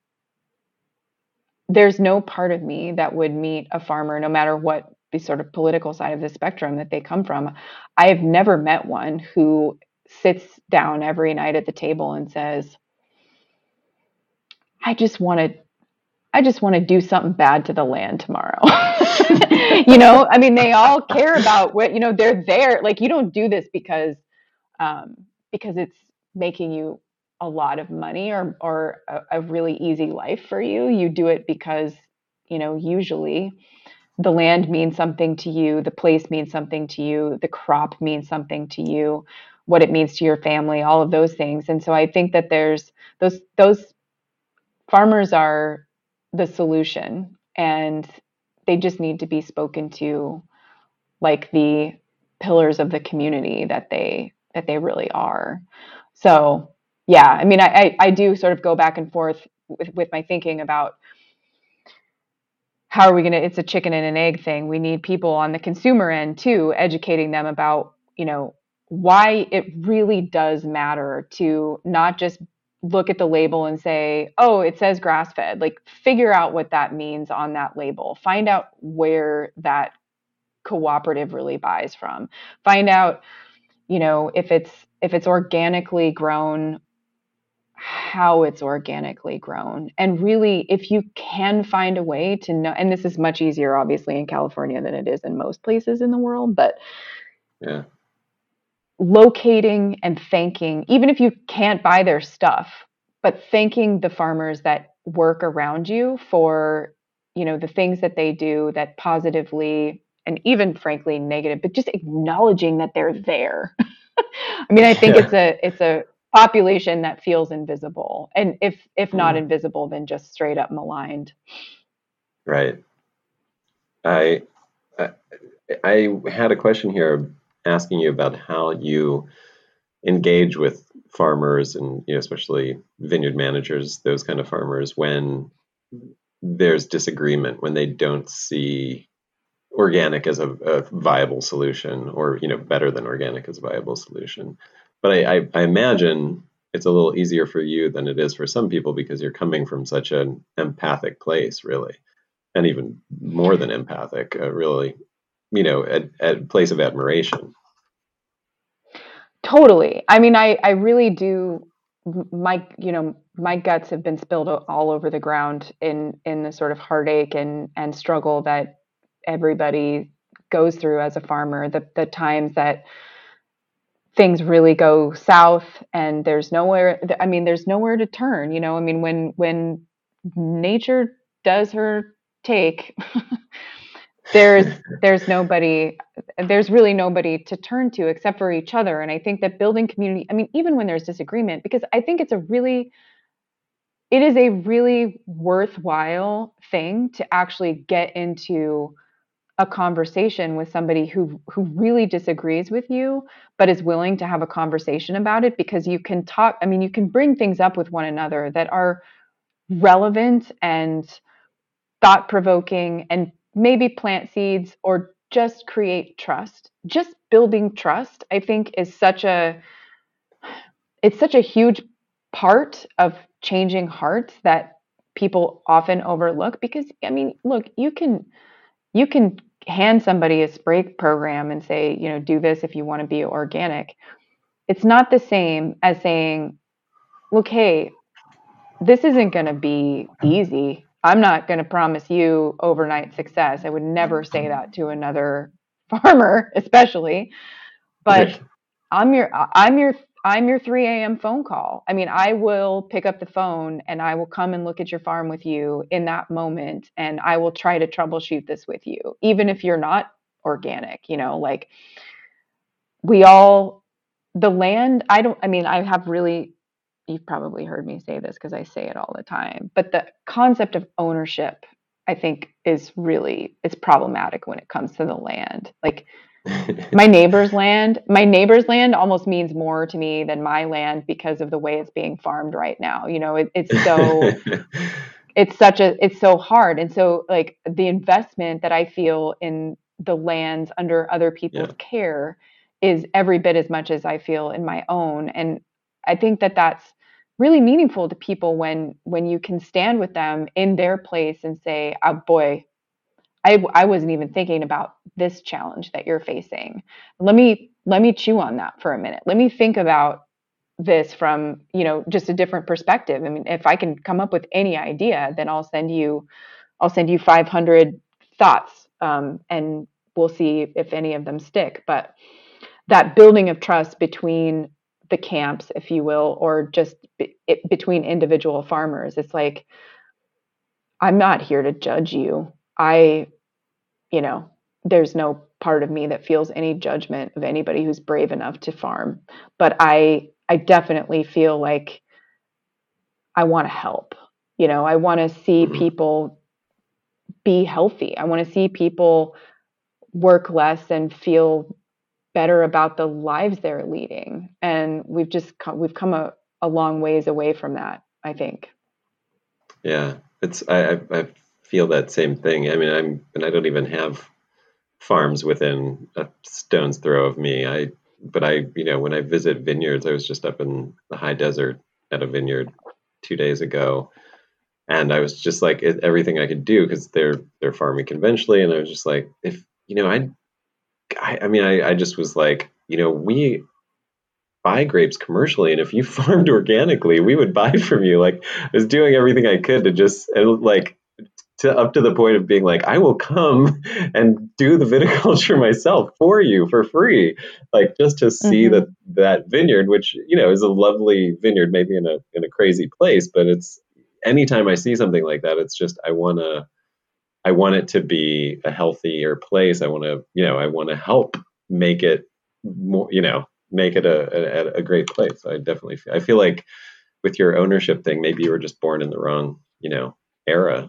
S3: there's no part of me that would meet a farmer, no matter what the sort of political side of the spectrum that they come from. I have never met one who sits down every night at the table and says, I just want to I just want to do something bad to the land tomorrow. [LAUGHS] you know, I mean, they all care about what, you know, they're there. Like you don't do this because, um, because it's making you a lot of money or, or a, a really easy life for you. You do it because, you know, usually the land means something to you, the place means something to you, the crop means something to you, what it means to your family, all of those things. And so I think that there's those, those farmers are the solution and they just need to be spoken to like the pillars of the community that they that they really are so yeah i mean i i, I do sort of go back and forth with, with my thinking about how are we going to it's a chicken and an egg thing we need people on the consumer end too educating them about you know why it really does matter to not just look at the label and say, oh, it says grass fed. Like, figure out what that means on that label. Find out where that cooperative really buys from. Find out, you know, if it's if it's organically grown, how it's organically grown. And really, if you can find a way to know, and this is much easier, obviously, in California than it is in most places in the world, but
S1: yeah
S3: locating and thanking, even if you can't buy their stuff, but thanking the farmers that work around you for, you know, the things that they do that positively and even frankly negative, but just acknowledging that they're there. [LAUGHS] I mean, I think yeah. it's a it's a population that feels invisible. And if if not mm. invisible, then just straight up maligned.
S1: Right. I I, I had a question here asking you about how you engage with farmers and you know especially vineyard managers those kind of farmers when there's disagreement when they don't see organic as a, a viable solution or you know better than organic as a viable solution but I, I, I imagine it's a little easier for you than it is for some people because you're coming from such an empathic place really and even more than empathic uh, really you know, a, a place of admiration.
S3: Totally. I mean, I, I really do. My, you know, my guts have been spilled all over the ground in in the sort of heartache and and struggle that everybody goes through as a farmer. The the times that things really go south and there's nowhere. I mean, there's nowhere to turn. You know, I mean, when when nature does her take [LAUGHS] there's there's nobody there's really nobody to turn to except for each other and i think that building community i mean even when there's disagreement because i think it's a really it is a really worthwhile thing to actually get into a conversation with somebody who who really disagrees with you but is willing to have a conversation about it because you can talk i mean you can bring things up with one another that are relevant and thought provoking and maybe plant seeds or just create trust. Just building trust, I think, is such a it's such a huge part of changing hearts that people often overlook because I mean, look, you can you can hand somebody a spray program and say, you know, do this if you want to be organic. It's not the same as saying, look, hey, this isn't going to be easy. I'm not going to promise you overnight success. I would never say that to another [LAUGHS] farmer, especially. But I'm your I'm your I'm your 3 a.m. phone call. I mean, I will pick up the phone and I will come and look at your farm with you in that moment, and I will try to troubleshoot this with you, even if you're not organic. You know, like we all the land. I don't. I mean, I have really you've probably heard me say this because I say it all the time, but the concept of ownership, I think, is really it's problematic when it comes to the land. Like my neighbor's land, my neighbor's land almost means more to me than my land because of the way it's being farmed right now. You know, it, it's so [LAUGHS] it's such a it's so hard, and so like the investment that I feel in the lands under other people's yeah. care is every bit as much as I feel in my own. And I think that that's really meaningful to people when when you can stand with them in their place and say, "Oh boy, I I wasn't even thinking about this challenge that you're facing. Let me let me chew on that for a minute. Let me think about this from you know just a different perspective. I mean, if I can come up with any idea, then I'll send you I'll send you 500 thoughts, um, and we'll see if any of them stick. But that building of trust between the camps, if you will, or just be, it, between individual farmers, it's like I'm not here to judge you. I, you know, there's no part of me that feels any judgment of anybody who's brave enough to farm, but I I definitely feel like I want to help. You know, I want to see mm-hmm. people be healthy. I want to see people work less and feel better about the lives they're leading. And we've just come, we've come a, a long ways away from that, I think.
S1: Yeah, it's I, I feel that same thing. I mean, I'm and I don't even have farms within a stone's throw of me. I but I you know when I visit vineyards, I was just up in the high desert at a vineyard two days ago, and I was just like everything I could do because they're they're farming conventionally, and I was just like if you know I I, I mean I I just was like you know we buy grapes commercially and if you [LAUGHS] farmed organically we would buy from you like i was doing everything i could to just like to up to the point of being like i will come [LAUGHS] and do the viticulture [LAUGHS] myself for you for free like just to see mm-hmm. that that vineyard which you know is a lovely vineyard maybe in a in a crazy place but it's anytime i see something like that it's just i want to i want it to be a healthier place i want to you know i want to help make it more you know make it a, a, a great place. I definitely feel, I feel like with your ownership thing, maybe you were just born in the wrong, you know, era.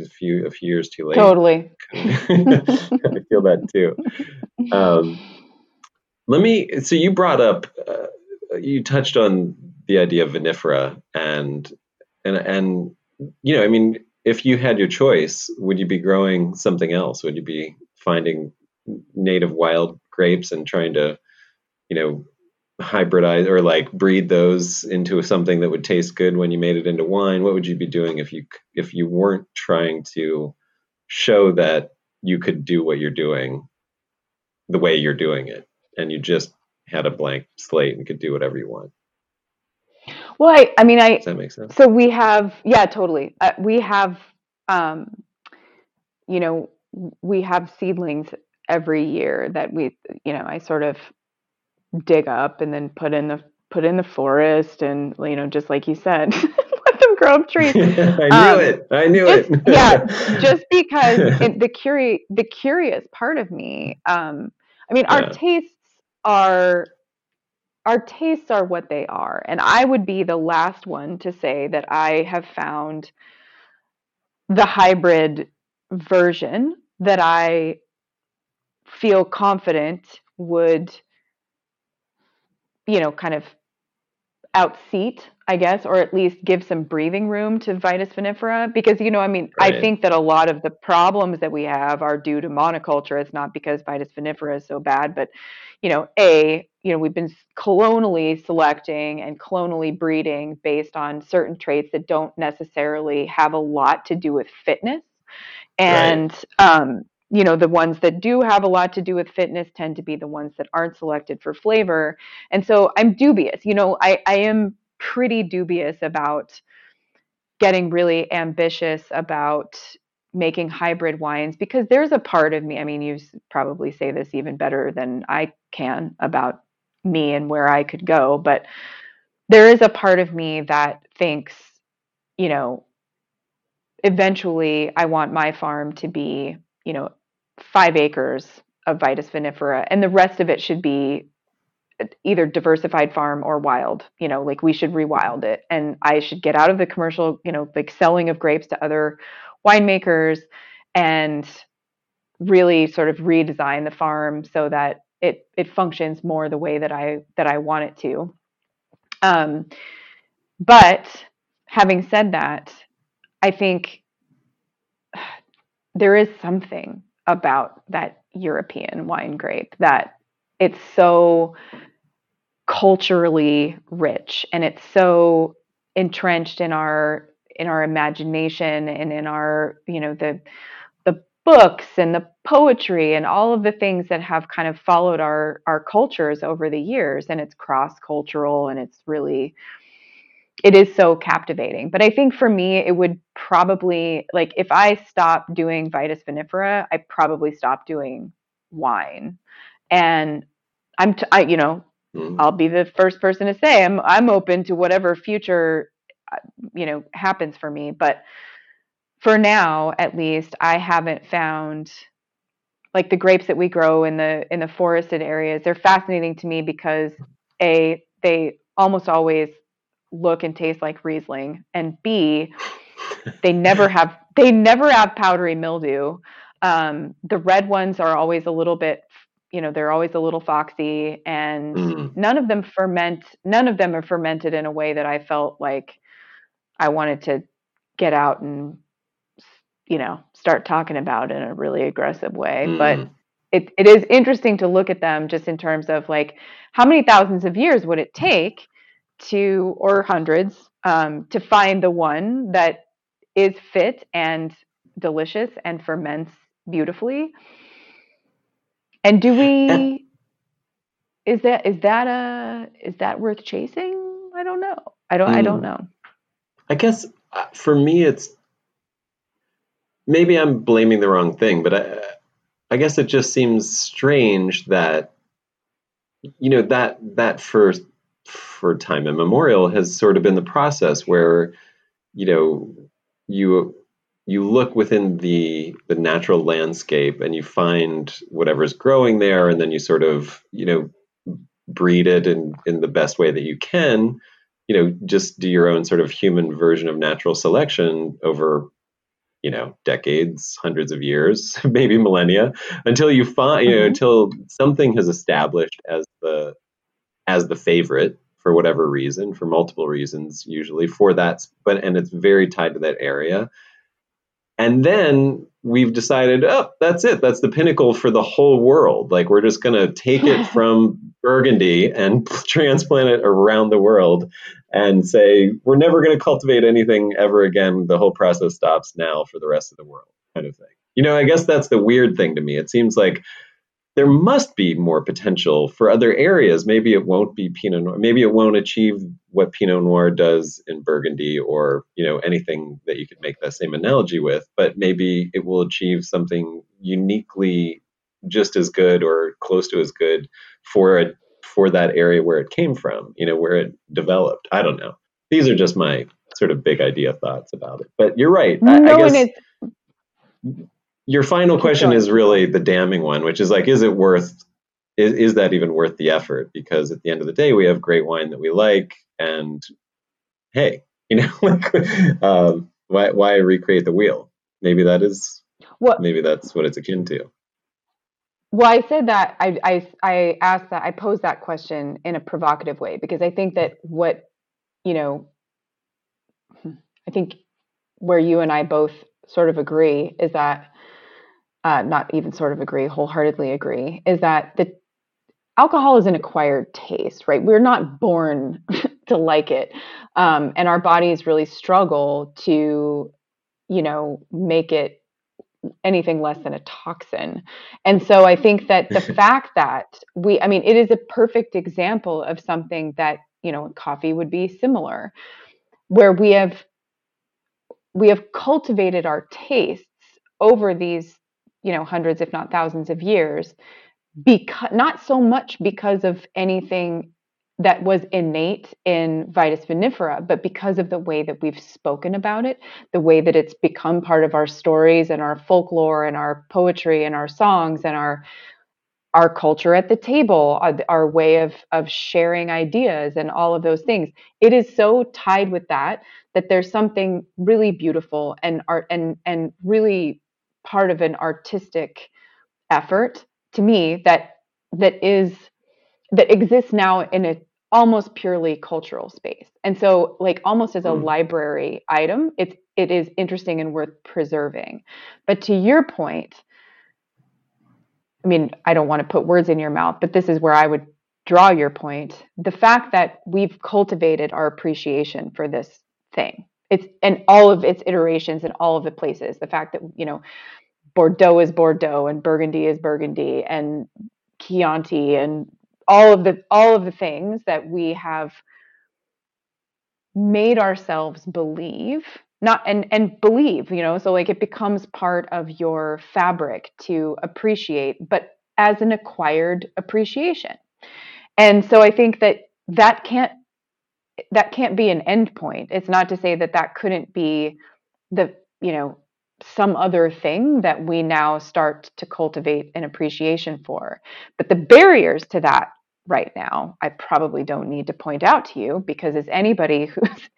S1: A few a few years too late.
S3: Totally. [LAUGHS] I
S1: feel that too. Um, let me. So you brought up, uh, you touched on the idea of vinifera, and and and you know, I mean, if you had your choice, would you be growing something else? Would you be finding native wild grapes and trying to you know hybridize or like breed those into something that would taste good when you made it into wine what would you be doing if you if you weren't trying to show that you could do what you're doing the way you're doing it and you just had a blank slate and could do whatever you want?
S3: Well i i mean i
S1: Does that make sense?
S3: So we have yeah totally. Uh, we have um you know we have seedlings every year that we you know i sort of dig up and then put in the put in the forest and you know just like you said [LAUGHS] let them grow up trees. [LAUGHS]
S1: I knew um, it. I knew
S3: just,
S1: it.
S3: yeah [LAUGHS] just because it, the curious the curious part of me um i mean our tastes are our tastes are what they are. And i would be the last one to say that i have found the hybrid version that i feel confident would you know, kind of outseat, I guess, or at least give some breathing room to Vitis vinifera. Because, you know, I mean, right. I think that a lot of the problems that we have are due to monoculture. It's not because Vitis vinifera is so bad, but, you know, A, you know, we've been clonally selecting and clonally breeding based on certain traits that don't necessarily have a lot to do with fitness. And, right. um, you know the ones that do have a lot to do with fitness tend to be the ones that aren't selected for flavor. And so i'm dubious you know i, I am pretty dubious about getting really ambitious about making hybrid wines because there's a part of me i mean you probably say this even better than i can about me and where i could go but there is a part of me that thinks you know eventually i want my farm to be you know five acres of Vitis vinifera, and the rest of it should be either diversified farm or wild. You know, like we should rewild it, and I should get out of the commercial, you know, like selling of grapes to other winemakers, and really sort of redesign the farm so that it it functions more the way that I that I want it to. Um, but having said that, I think [SIGHS] there is something about that European wine grape that it's so culturally rich and it's so entrenched in our in our imagination and in our you know the the books and the poetry and all of the things that have kind of followed our our cultures over the years. And it's cross cultural and it's really it is so captivating but i think for me it would probably like if i stopped doing vitis vinifera i probably stopped doing wine and i'm t- I, you know mm-hmm. i'll be the first person to say i'm i'm open to whatever future uh, you know happens for me but for now at least i haven't found like the grapes that we grow in the in the forested areas they're fascinating to me because a they almost always look and taste like riesling and b [LAUGHS] they never have they never have powdery mildew um, the red ones are always a little bit you know they're always a little foxy and mm. none of them ferment none of them are fermented in a way that i felt like I wanted to get out and you know start talking about in a really aggressive way mm. but it, it is interesting to look at them just in terms of like how many thousands of years would it take to or hundreds um, to find the one that is fit and delicious and ferments beautifully and do we is that is that a is that worth chasing i don't know i don't mm. i don't mm. know
S1: I guess uh, for me, it's maybe I'm blaming the wrong thing, but I, I guess it just seems strange that you know that that for for time immemorial has sort of been the process where you know you you look within the the natural landscape and you find whatever's growing there and then you sort of you know breed it in in the best way that you can you know just do your own sort of human version of natural selection over you know decades hundreds of years [LAUGHS] maybe millennia until you find you know mm-hmm. until something has established as the as the favorite for whatever reason for multiple reasons usually for that but and it's very tied to that area and then we've decided, oh, that's it. That's the pinnacle for the whole world. Like we're just going to take it [LAUGHS] from Burgundy and [LAUGHS] transplant it around the world and say, we're never going to cultivate anything ever again. The whole process stops now for the rest of the world, kind of thing. You know, I guess that's the weird thing to me. It seems like there must be more potential for other areas. Maybe it won't be Pinot Noir. Maybe it won't achieve what Pinot Noir does in Burgundy, or you know anything that you could make that same analogy with. But maybe it will achieve something uniquely just as good or close to as good for a for that area where it came from. You know where it developed. I don't know. These are just my sort of big idea thoughts about it. But you're right. I, no, I guess your final question is really the damning one, which is like, is it worth? Is, is that even worth the effort? Because at the end of the day, we have great wine that we like, and hey, you know, [LAUGHS] like, um, why why recreate the wheel? Maybe that is. What? Maybe that's what it's akin to.
S3: Well, I said that I, I I asked that I posed that question in a provocative way because I think that what you know, I think where you and I both sort of agree is that uh, not even sort of agree, wholeheartedly agree, is that the alcohol is an acquired taste, right? We're not born [LAUGHS] to like it, um, and our bodies really struggle to, you know, make it anything less than a toxin. And so I think that the [LAUGHS] fact that we, I mean, it is a perfect example of something that you know, coffee would be similar, where we have we have cultivated our tastes over these you know hundreds if not thousands of years because not so much because of anything that was innate in vitis vinifera but because of the way that we've spoken about it the way that it's become part of our stories and our folklore and our poetry and our songs and our our culture at the table uh, our, our way of of sharing ideas and all of those things. It is so tied with that that there's something really beautiful and art and and really part of an artistic effort to me that that is that exists now in a almost purely cultural space and so like almost as a mm. library item it's it is interesting and worth preserving but to your point I mean, I don't want to put words in your mouth, but this is where I would draw your point. The fact that we've cultivated our appreciation for this thing, it's and all of its iterations and all of the places. The fact that you know, Bordeaux is Bordeaux and Burgundy is Burgundy and Chianti and all of the all of the things that we have made ourselves believe not and and believe you know so like it becomes part of your fabric to appreciate but as an acquired appreciation and so i think that that can't that can't be an end point. It's not to say that that couldn't be the you know some other thing that we now start to cultivate an appreciation for. But the barriers to that right now i probably don't need to point out to you because as anybody who's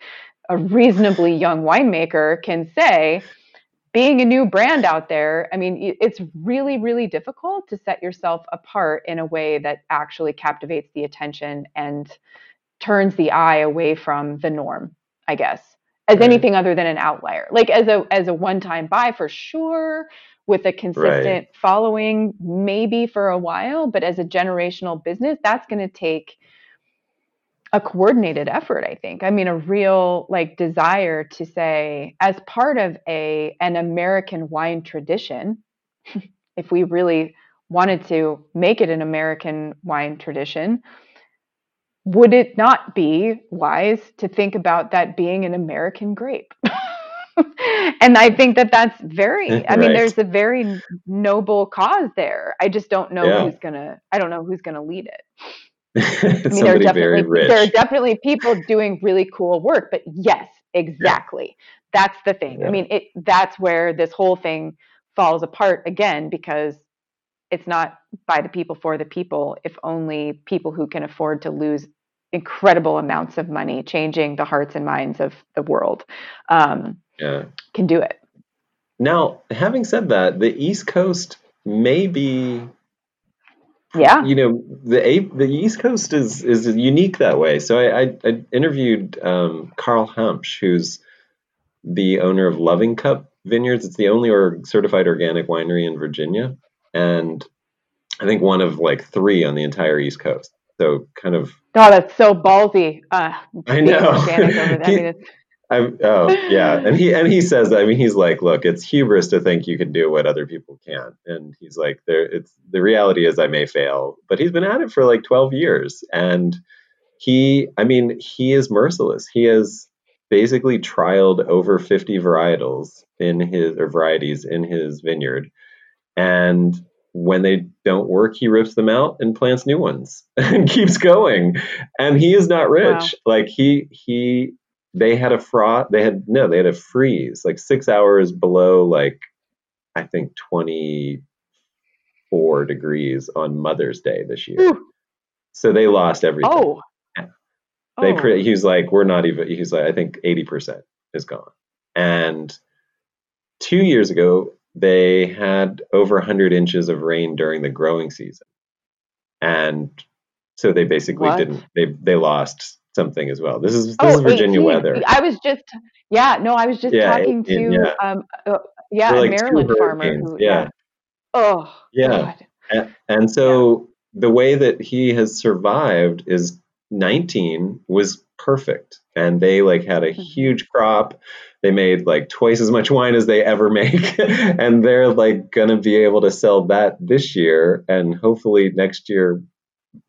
S3: a reasonably young winemaker can say being a new brand out there i mean it's really really difficult to set yourself apart in a way that actually captivates the attention and turns the eye away from the norm i guess as right. anything other than an outlier like as a as a one time buy for sure with a consistent right. following maybe for a while but as a generational business that's going to take a coordinated effort i think i mean a real like desire to say as part of a an american wine tradition [LAUGHS] if we really wanted to make it an american wine tradition would it not be wise to think about that being an american grape [LAUGHS] and i think that that's very i mean there's a very noble cause there i just don't know yeah. who's gonna i don't know who's gonna lead it [LAUGHS]
S1: I mean, there are definitely
S3: there are definitely people doing really cool work, but yes, exactly. Yeah. That's the thing. Yeah. I mean, it that's where this whole thing falls apart again because it's not by the people for the people. If only people who can afford to lose incredible amounts of money changing the hearts and minds of the world um, yeah. can do it.
S1: Now, having said that, the East Coast may be
S3: yeah
S1: you know the the east coast is is unique that way so i i, I interviewed um, carl humpsch who's the owner of loving cup vineyards it's the only or certified organic winery in virginia and i think one of like three on the entire east coast so kind of
S3: oh that's so ballsy uh,
S1: i know [LAUGHS] he, I, oh yeah, and he and he says that. I mean, he's like, look, it's hubris to think you can do what other people can't, and he's like, there. It's the reality is I may fail, but he's been at it for like twelve years, and he, I mean, he is merciless. He has basically trialed over fifty varietals in his or varieties in his vineyard, and when they don't work, he rips them out and plants new ones [LAUGHS] and keeps going. And he is not rich. Wow. Like he he they had a frost. They had no. They had a freeze, like six hours below, like I think twenty four degrees on Mother's Day this year. Ooh. So they lost everything.
S3: Oh.
S1: They oh. he's like we're not even. He's like I think eighty percent is gone. And two years ago, they had over 100 inches of rain during the growing season. And so they basically what? didn't, they, they lost something as well. This is this oh, is Virginia 18. weather.
S3: I was just yeah, no, I was just yeah, talking 18, to yeah. um uh, yeah, like a Maryland farmer who,
S1: yeah. yeah.
S3: Oh.
S1: Yeah. And, and, so yeah. the way that he has survived is 19 was perfect and they like had a mm-hmm. huge crop they made like twice as much wine as they ever make [LAUGHS] and they're like gonna be able to sell that this year and hopefully next year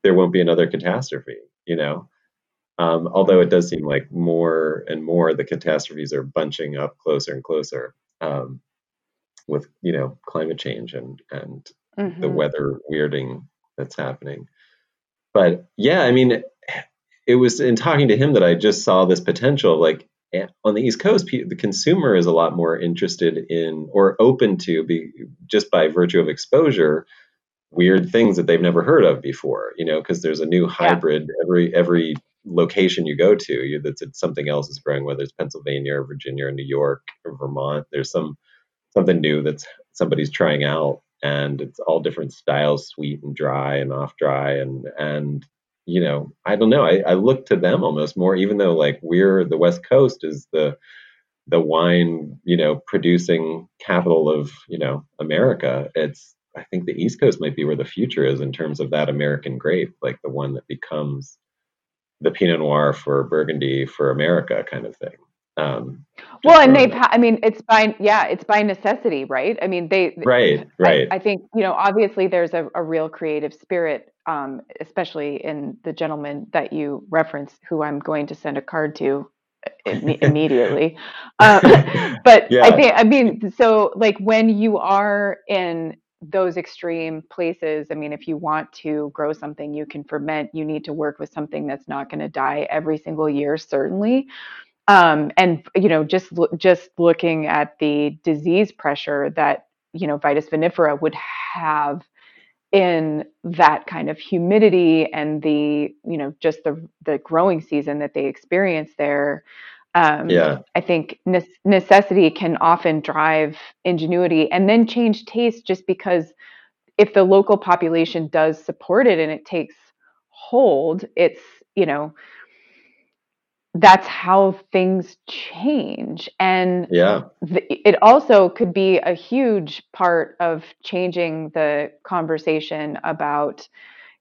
S1: there won't be another catastrophe you know um, although it does seem like more and more the catastrophes are bunching up closer and closer um, with you know climate change and and mm-hmm. the weather weirding that's happening. But yeah, I mean, it was in talking to him that I just saw this potential. Like on the East Coast, the consumer is a lot more interested in or open to be just by virtue of exposure weird things that they've never heard of before you know because there's a new hybrid yeah. every every location you go to, you, that's something else is growing, whether it's Pennsylvania or Virginia or New York or Vermont. There's some something new that's somebody's trying out, and it's all different styles, sweet and dry and off dry, and and you know, I don't know. I, I look to them almost more, even though like we're the West Coast is the the wine, you know, producing capital of you know America. It's I think the East Coast might be where the future is in terms of that American grape, like the one that becomes the Pinot Noir for Burgundy for America kind of thing. Um,
S3: well, and they've, ha- I mean, it's by, yeah, it's by necessity, right? I mean, they,
S1: right, right.
S3: I, I think, you know, obviously there's a, a real creative spirit, um, especially in the gentleman that you referenced, who I'm going to send a card to [LAUGHS] immediately. [LAUGHS] Uh, [LAUGHS] but yeah. I think, I mean, so like when you are in those extreme places, I mean, if you want to grow something you can ferment, you need to work with something that's not going to die every single year, certainly. Um, and you know, just just looking at the disease pressure that you know Vitis vinifera would have in that kind of humidity and the you know just the the growing season that they experience there. Um, yeah. I think ne- necessity can often drive ingenuity and then change taste just because if the local population does support it and it takes hold, it's you know that's how things change. And
S1: yeah.
S3: th- it also could be a huge part of changing the conversation about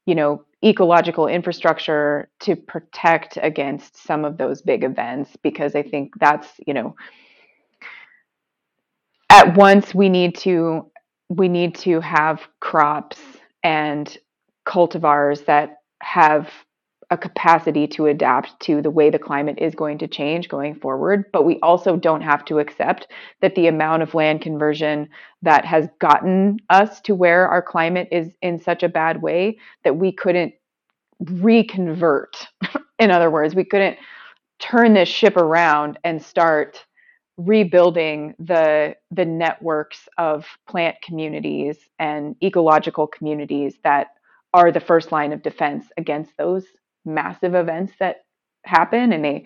S3: you know ecological infrastructure to protect against some of those big events because i think that's you know at once we need to we need to have crops and cultivars that have a capacity to adapt to the way the climate is going to change going forward. But we also don't have to accept that the amount of land conversion that has gotten us to where our climate is in such a bad way that we couldn't reconvert. [LAUGHS] in other words, we couldn't turn this ship around and start rebuilding the the networks of plant communities and ecological communities that are the first line of defense against those massive events that happen and they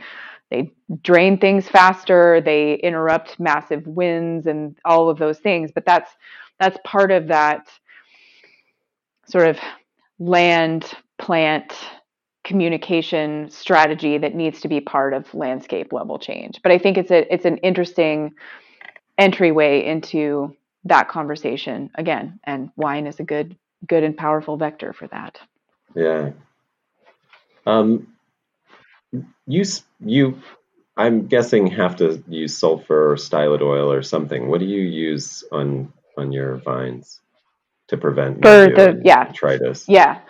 S3: they drain things faster they interrupt massive winds and all of those things. But that's that's part of that sort of land plant communication strategy that needs to be part of landscape level change. But i think it's a it's an interesting entryway into that conversation again and wine is a good good and powerful vector for that.
S1: Yeah um, you you, I'm guessing have to use sulfur or stylet oil or something. What do you use on on your vines to prevent
S3: for the yeah
S1: botrytis?
S3: Yeah.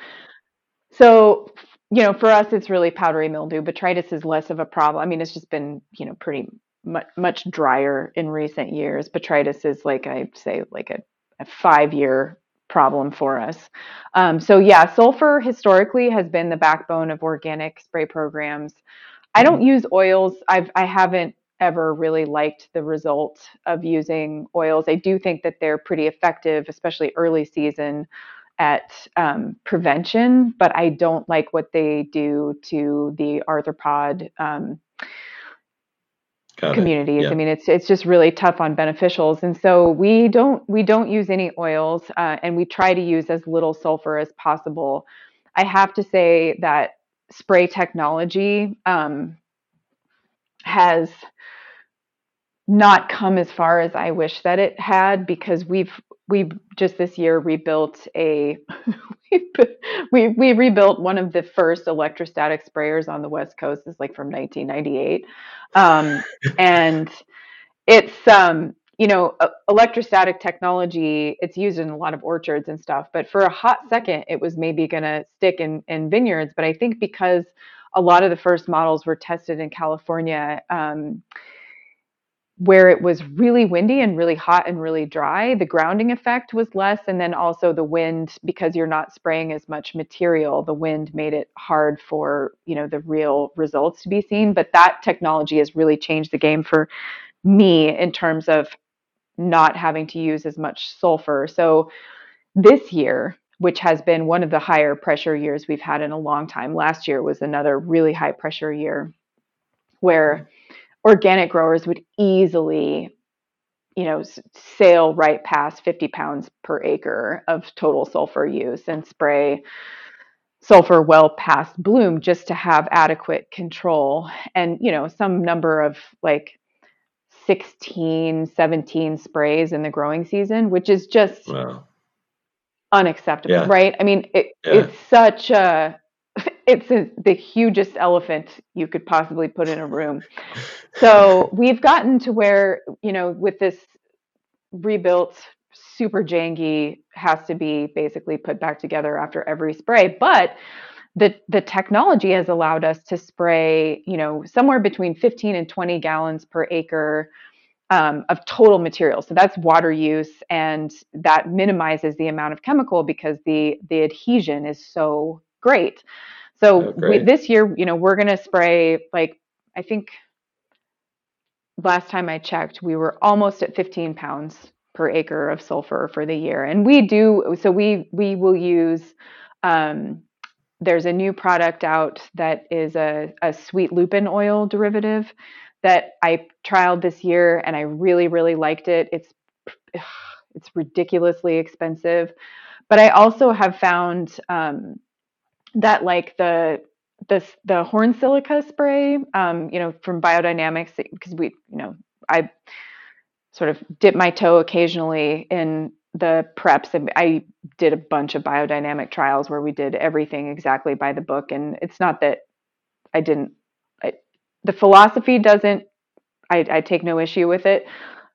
S3: So you know, for us, it's really powdery mildew. Botrytis is less of a problem. I mean, it's just been you know pretty much much drier in recent years. Botrytis is like I say like a, a five year problem for us. Um, so yeah, sulfur historically has been the backbone of organic spray programs. I don't mm-hmm. use oils. I've I haven't ever really liked the result of using oils. I do think that they're pretty effective, especially early season at um, prevention, but I don't like what they do to the arthropod um, Got communities. Yeah. I mean, it's it's just really tough on beneficials, and so we don't we don't use any oils, uh, and we try to use as little sulfur as possible. I have to say that spray technology um, has not come as far as I wish that it had because we've we just this year rebuilt a [LAUGHS] we we rebuilt one of the first electrostatic sprayers on the west coast is like from 1998 um, [LAUGHS] and it's um, you know electrostatic technology it's used in a lot of orchards and stuff but for a hot second it was maybe going to stick in in vineyards. But i think because a lot of the first models were tested in california um, where it was really windy and really hot and really dry, the grounding effect was less. And then also the wind, because you're not spraying as much material, the wind made it hard for, you know, the real results to be seen. But that technology has really changed the game for me in terms of not having to use as much sulfur. So this year, which has been one of the higher pressure years we've had in a long time. Last year was another really high pressure year where mm-hmm. Organic growers would easily you know sail right past 50 pounds per acre of total sulfur use and spray sulfur well past bloom just to have adequate control and you know some number of like 16 17 sprays in the growing season which is just wow. unacceptable,
S1: Yeah.
S3: right? I mean, it,
S1: Yeah.
S3: it's such a it's a, the hugest elephant you could possibly put in a room. So [LAUGHS] we've gotten to where you know with this rebuilt super janky has to be basically put back together after every spray, but the the technology has allowed us to spray you know somewhere between 15 and 20 gallons per acre um, of total material. So that's water use, and that minimizes the amount of chemical because the the adhesion is so great. So
S1: Oh,
S3: we, this year, you know, we're going to spray like I think last time I checked, we were almost at 15 pounds per acre of sulfur for the year, and we do. So we we will use. Um, there's a new product out that is a, a sweet lupin oil derivative that I trialed this year and I really, really liked it. It's it's ridiculously expensive, but I also have found um, that like the the the horn silica spray, um, you know, from biodynamics, because we, you know, I sort of dip my toe occasionally in the preps and I did a bunch of biodynamic trials where we did everything exactly by the book and it's not that I didn't I, the philosophy doesn't I, I take no issue with it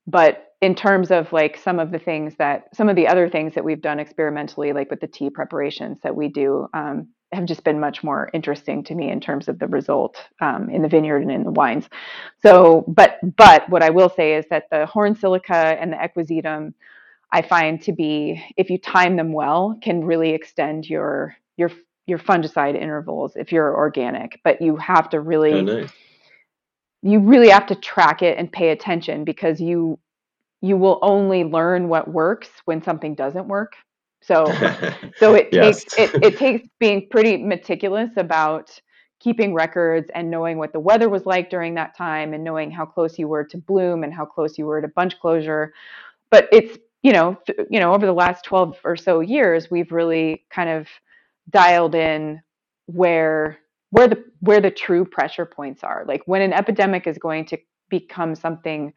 S3: but in terms of like some of the things that some of the other things that we've done experimentally like with the tea preparations that we do um, have just been much more interesting to me in terms of the result um, in the vineyard and in the wines so but but what i will say is that the horn silica and the equisetum I find to be, if you time them well, can really extend your your your fungicide intervals if you're organic. But you have to
S1: Oh,
S3: really
S1: nice.
S3: you really have to track it and pay attention because you you will only learn what works when something doesn't work. So [LAUGHS] so it
S1: Yes.
S3: takes it, it takes being pretty meticulous about keeping records and knowing what the weather was like during that time and knowing how close you were to bloom and how close you were to bunch closure but it's you know th- you know over the last 12 or so years we've really kind of dialed in where where the where the true pressure points are like when an epidemic is going to become something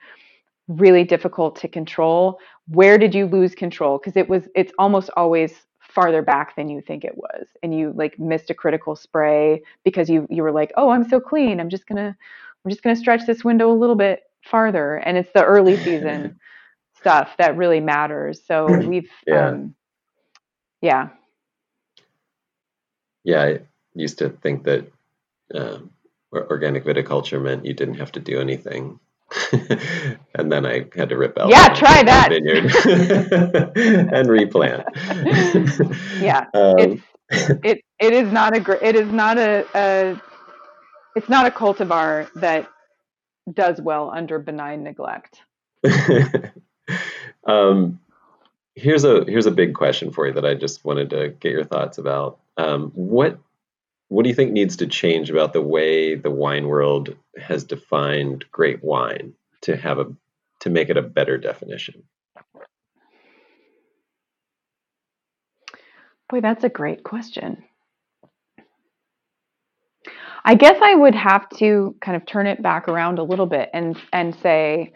S3: really difficult to control. Where did you lose control? Because it was it's almost always farther back than you think it was and you like missed a critical spray because you you were like oh i'm so clean. I'm just gonna i'm just gonna stretch this window a little bit farther. And it's the early season [LAUGHS] stuff that really matters. So [CLEARS THROAT] we've
S1: Yeah.
S3: um yeah.
S1: Yeah, I used to think that um, organic viticulture meant you didn't have to do anything. [LAUGHS] and then I had to rip out
S3: Yeah, try that.
S1: vineyard [LAUGHS] and replant. [LAUGHS]
S3: yeah
S1: Um,
S3: it it is not a it is not a, a it's not a cultivar that does well under benign neglect
S1: um, here's a here's a big question for you that I just wanted to get your thoughts about. Um, what what do you think needs to change about the way the wine world has defined great wine to have a to make it a better definition?
S3: boy that's a great question i guess i would have to kind of turn it back around a little bit and and say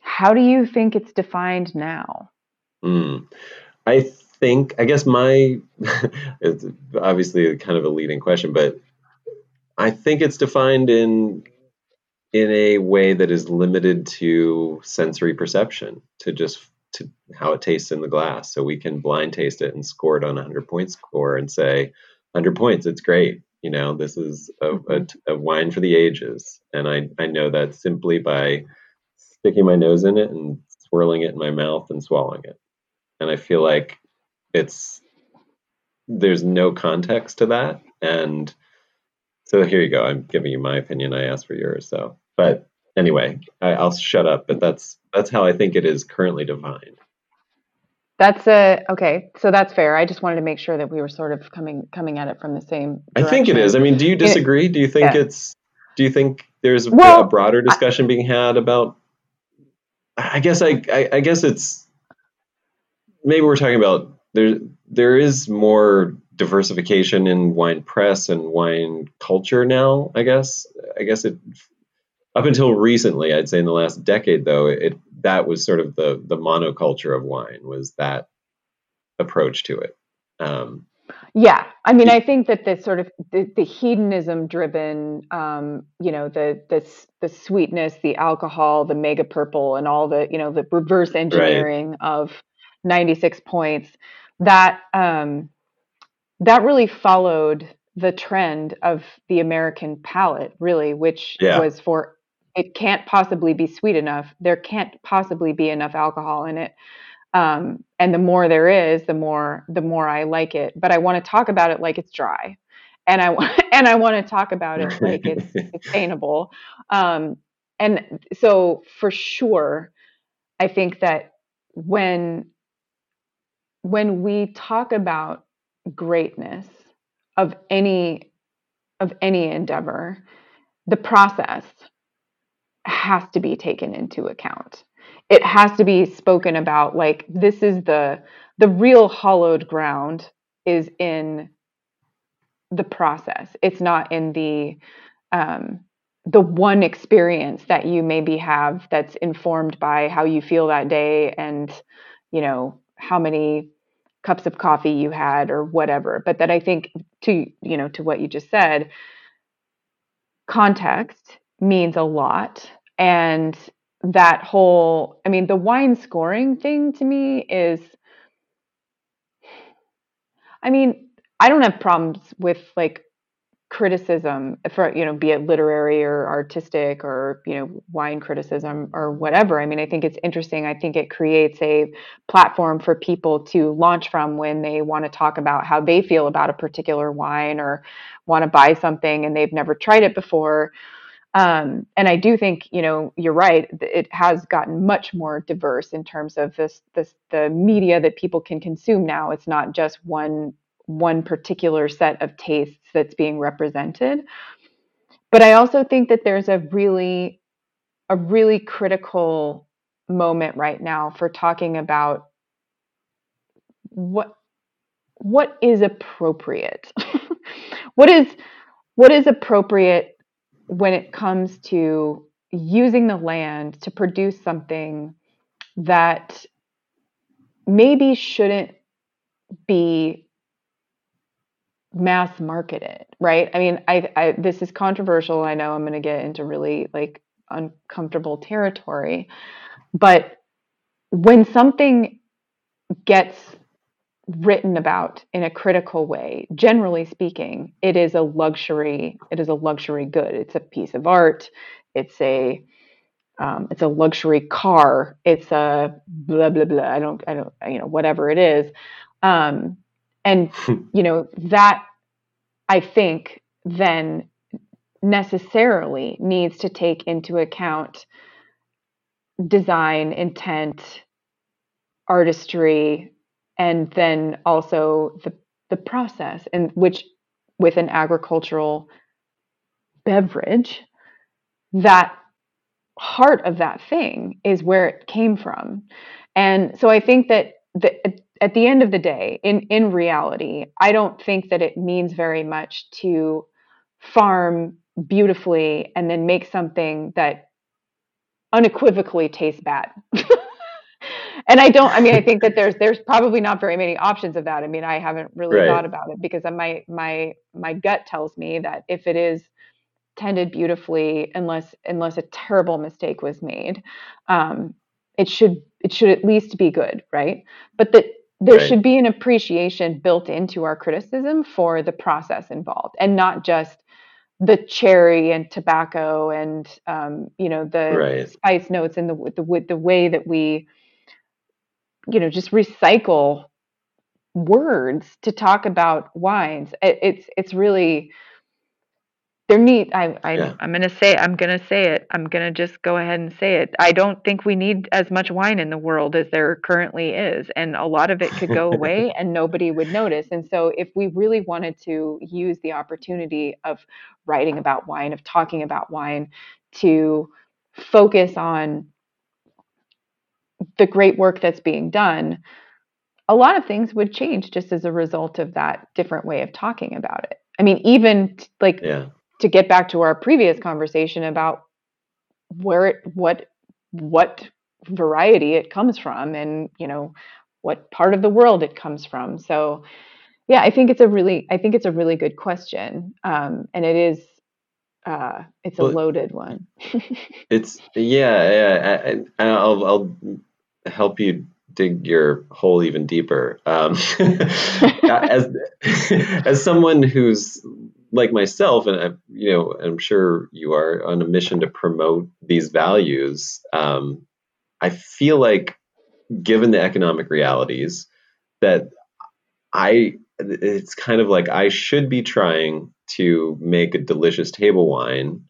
S3: how do you think it's defined now
S1: Mm. I think I guess my [LAUGHS] it's obviously kind of a leading question, but I think it's defined in in a way that is limited to sensory perception, to just to how it tastes in the glass. So we can blind taste it and score it on a hundred point score and say, hundred points, it's great. You know, this is a, a,
S3: Mhm.
S1: a wine for the ages, and I I know that simply by sticking my nose in it and swirling it in my mouth and swallowing it. And I feel like it's there's no context to that. And so here you go. I'm giving you my opinion. I asked for yours so. But anyway I, i'll shut up but that's that's how i think it is currently defined.
S3: That's a okay. So that's fair. I just wanted to make sure that we were sort of coming coming at it from the same
S1: i think it is. I mean do you disagree? Do you think
S3: yeah.
S1: it's do you think there's a,
S3: Well,
S1: a broader discussion being had about i guess I, I i guess it's maybe we're talking about there there is more diversification in wine press and wine culture now i guess i guess it up until recently i'd say in the last decade though it that was sort of the the monoculture of wine was that approach to it. Um,
S3: yeah, I mean, I think that the sort of the, the hedonism driven, um, you know, the the the sweetness, the alcohol, the mega purple, and all the you know the reverse engineering right. of ninety six points. That um, that really followed the trend of the American palate, really, which yeah. was for it can't possibly be sweet enough. There can't possibly be enough alcohol in it. Um, and the more there is, the more the more I like it. But I want to talk about it like it's dry, and I want [LAUGHS] and I want to talk about it like it's [LAUGHS] sustainable. Um, and so for sure, I think that when when we talk about greatness of any of any endeavor, the process has to be taken into account. It has to be spoken about like this is the the real hollowed ground is in the process. It's not in the um, the one experience that you maybe have that's informed by how you feel that day and you know how many cups of coffee you had or whatever. But that i think to you know to what you just said context means a lot. And that whole i mean the wine scoring thing to me is i mean i don't have problems with like criticism for you know be it literary or artistic or you know wine criticism or whatever. I mean i think it's interesting. I think it creates a platform for people to launch from when they want to talk about how they feel about a particular wine or want to buy something and they've never tried it before. Um, and i do think you know you're right it has gotten much more diverse in terms of this this the media that people can consume now. It's not just one one particular set of tastes that's being represented. But I also think that there's a really a really critical moment right now for talking about what what is appropriate. [LAUGHS] what is what is appropriate when it comes to using the land to produce something that maybe shouldn't be mass market it, right? I mean, I, I this is controversial. I know I'm going to get into really like uncomfortable territory, but when something gets written about in a critical way, generally speaking, it is a luxury. It is a luxury good. It's a piece of art. It's a um, it's a luxury car. It's a blah blah blah. I don't I don't you know whatever it is. Um, and, hmm. you know, that I think then necessarily needs to take into account design, intent, artistry, and then also the the process and which with an agricultural beverage that heart of that thing is where it came from. And so i think that the, at the end of the day, in, in reality, I don't think that it means very much to farm beautifully and then make something that unequivocally tastes bad. [LAUGHS] and I don't I mean I think that there's there's probably not very many options of that. I mean, I haven't really right. thought about it because my my my gut tells me that if it is tended beautifully unless unless a terrible mistake was made, um, it should it should at least be good, right? But that there right. should be an appreciation built into our criticism for the process involved and not just the cherry and tobacco and um, you know the right. spice notes and the the the way that we you know just recycle words to talk about wines it, it's it's really they're neat. I, I yeah. I'm gonna say I'm gonna say it. I'm gonna just go ahead and say it. I don't think we need as much wine in the world as there currently is, and a lot of it could go [LAUGHS] away and nobody would notice. And so, if we really wanted to use the opportunity of writing about wine, of talking about wine, to focus on the great work that's being done, a lot of things would change just as a result of that different way of talking about it. I mean, even like yeah to get back to our previous conversation about where it what what variety it comes from and you know what part of the world it comes from. So, yeah, I think it's a really, I think it's a really good question, um, and it is, uh, it's a well, loaded one. [LAUGHS]
S1: it's yeah, yeah. I, will I'll help you dig your hole even deeper. Um, [LAUGHS] as as someone who's like myself, and I, you know, I'm sure you are on a mission to promote these values. Um, I feel like, given the economic realities, that I it's kind of like I should be trying to make a delicious table wine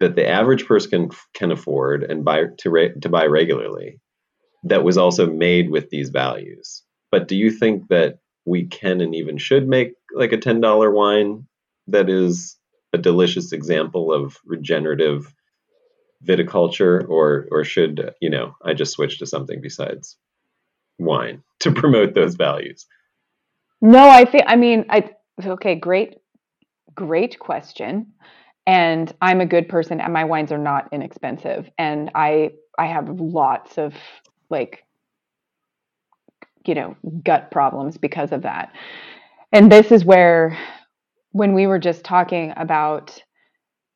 S1: that the average person can, can afford and buy to re, to buy regularly that was also made with these values. But do you think that we can and even should make like a $10 wine that is a delicious example of regenerative viticulture or or should, you know, I just switch to something besides wine [LAUGHS] to promote those values?
S3: No, I think I mean I okay, great great question. And I'm a good person and my wines are not inexpensive and I I have lots of like you know gut problems because of that and this is where when we were just talking about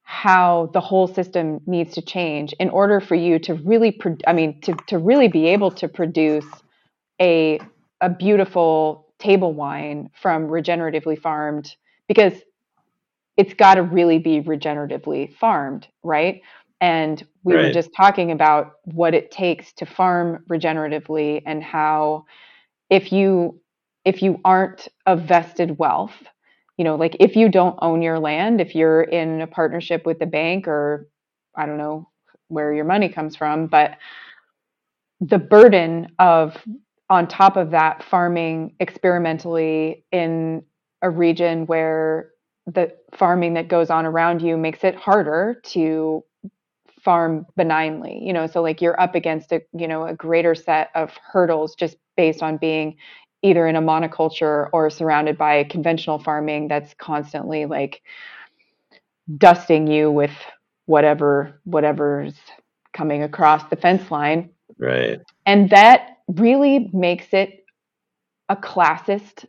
S3: how the whole system needs to change in order for you to really pro- i mean to, to really be able to produce a a beautiful table wine from regeneratively farmed because it's got to really be regeneratively farmed right and we right. were just talking about what it takes to farm regeneratively and how if you if you aren't a vested wealth, you know, like if you don't own your land, if you're in a partnership with the bank or I don't know where your money comes from, but the burden of on top of that farming experimentally in a region where the farming that goes on around you makes it harder to farm benignly you know? So like you're up against a you know a greater set of hurdles just based on being either in a monoculture or surrounded by conventional farming that's constantly like dusting you with whatever whatever's coming across the fence line.
S1: Right.
S3: And that really makes it a classist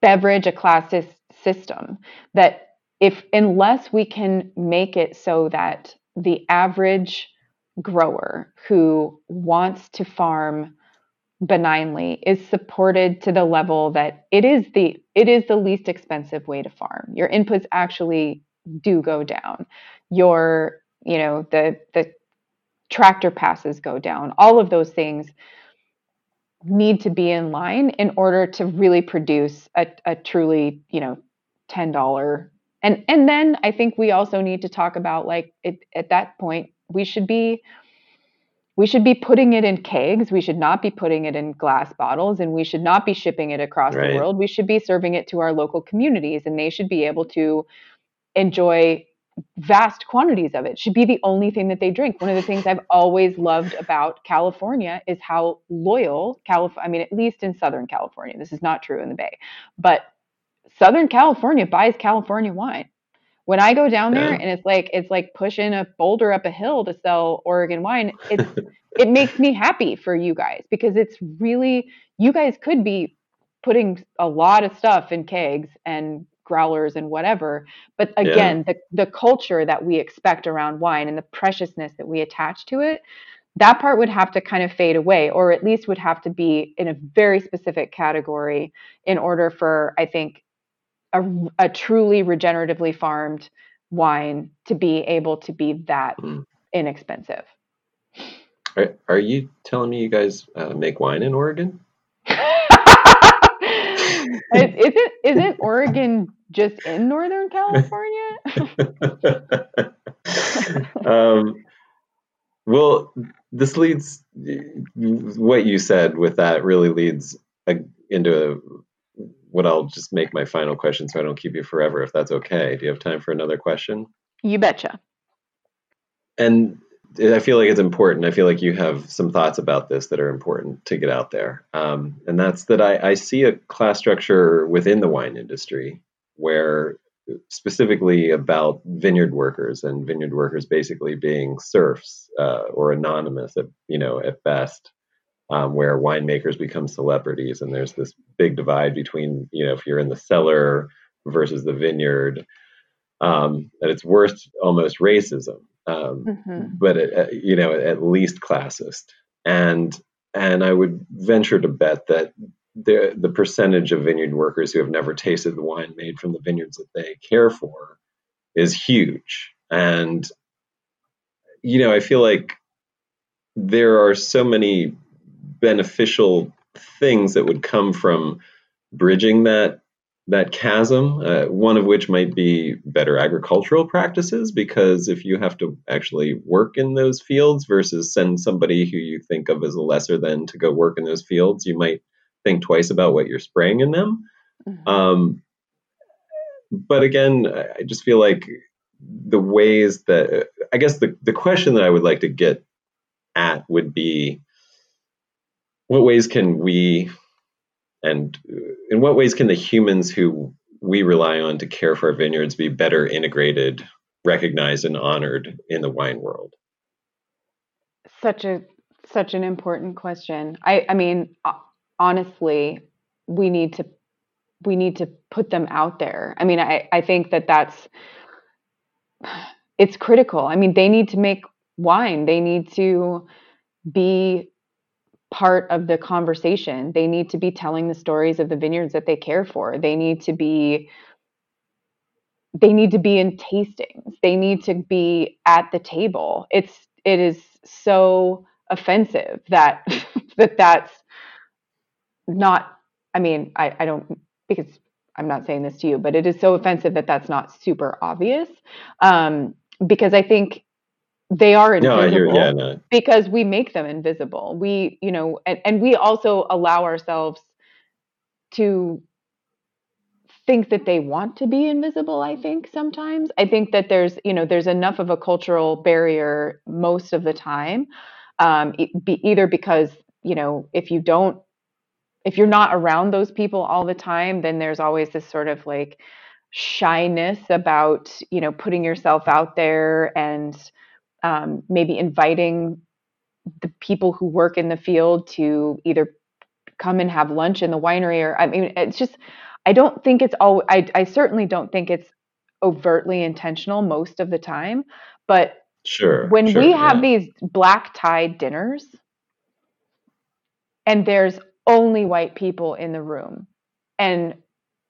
S3: beverage a classist system that if unless we can make it so that the average grower who wants to farm benignly is supported to the level that it is the it is the least expensive way to farm. Your inputs actually do go down. Your you know the the tractor passes go down. All of those things need to be in line in order to really produce a, a truly you know $10 and and then i think we also need to talk about like it, at that point we should be we should be putting it in kegs we should not be putting it in glass bottles and we should not be shipping it across right. the world we should be serving it to our local communities and they should be able to enjoy vast quantities of it. it should be the only thing that they drink one of the things i've always loved about california is how loyal california i mean at least in southern california this is not true in the bay but Southern California buys California wine. When I go down there yeah. and it's like it's like pushing a boulder up a hill to sell Oregon wine, it's [LAUGHS] it makes me happy for you guys because it's really you guys could be putting a lot of stuff in kegs and growlers and whatever but again yeah. the the culture that we expect around wine and the preciousness that we attach to it that part would have to kind of fade away or at least would have to be in a very specific category in order for i think a, a truly regeneratively farmed wine to be able to be that mm. inexpensive.
S1: Are, are you telling me you guys uh, make wine in Oregon? [LAUGHS]
S3: isn't isn't Oregon just in Northern California? [LAUGHS]
S1: um, well, this leads what you said with that really leads into a, into what I'll just make my final question so I don't keep you forever, if that's okay. Do you have time for another question?
S3: You betcha.
S1: And I feel like it's important. I feel like you have some thoughts about this that are important to get out there. Um, and that's that I, I see a class structure within the wine industry where specifically about vineyard workers and vineyard workers basically being serfs uh, or anonymous at you know at best um, where winemakers become celebrities, and there's this big divide between you know if you're in the cellar versus the vineyard. Um, that it's worse almost racism, um, mm-hmm. but it, uh, you know at least classist. And and I would venture to bet that the the percentage of vineyard workers who have never tasted the wine made from the vineyards that they care for is huge. And you know, I feel like there are so many beneficial things that would come from bridging that that chasm, uh, one of which might be better agricultural practices, because if you have to actually work in those fields versus send somebody who you think of as a lesser than to go work in those fields, you might think twice about what you're spraying in them. Mm-hmm. Um, but again, I just feel like the ways that I guess the, the question that I would like to get at would be what ways can we and uh, in what ways can the humans who we rely on to care for our vineyards be better integrated, recognized, and honored in the wine world?
S3: Such a such an important question. I I mean, honestly, we need to we need to put them out there. I mean, I I think that that's it's critical. I mean, they need to make wine. They need to be part of the conversation. They need to be telling the stories of the vineyards that they care for. They need to be they need to be in tastings. They need to be at the table. It's it is so offensive that [LAUGHS] that that's not I mean, I I don't because I'm not saying this to you, but it is so offensive that that's not super obvious. Um, because I think they are invisible no, hear, yeah, no. because we make them invisible. We, you know, and, and we also allow ourselves to think that they want to be invisible i think sometimes i think that there's you know there's enough of a cultural barrier most of the time um, be, either because you know if you don't if you're not around those people all the time then there's always this sort of like shyness about you know putting yourself out there and um, maybe inviting the people who work in the field to either come and have lunch in the winery or i mean it's just i don't think it's all i, I certainly don't think it's overtly intentional most of the time but
S1: sure
S3: when
S1: sure,
S3: we have yeah. these black tie dinners and there's only white people in the room and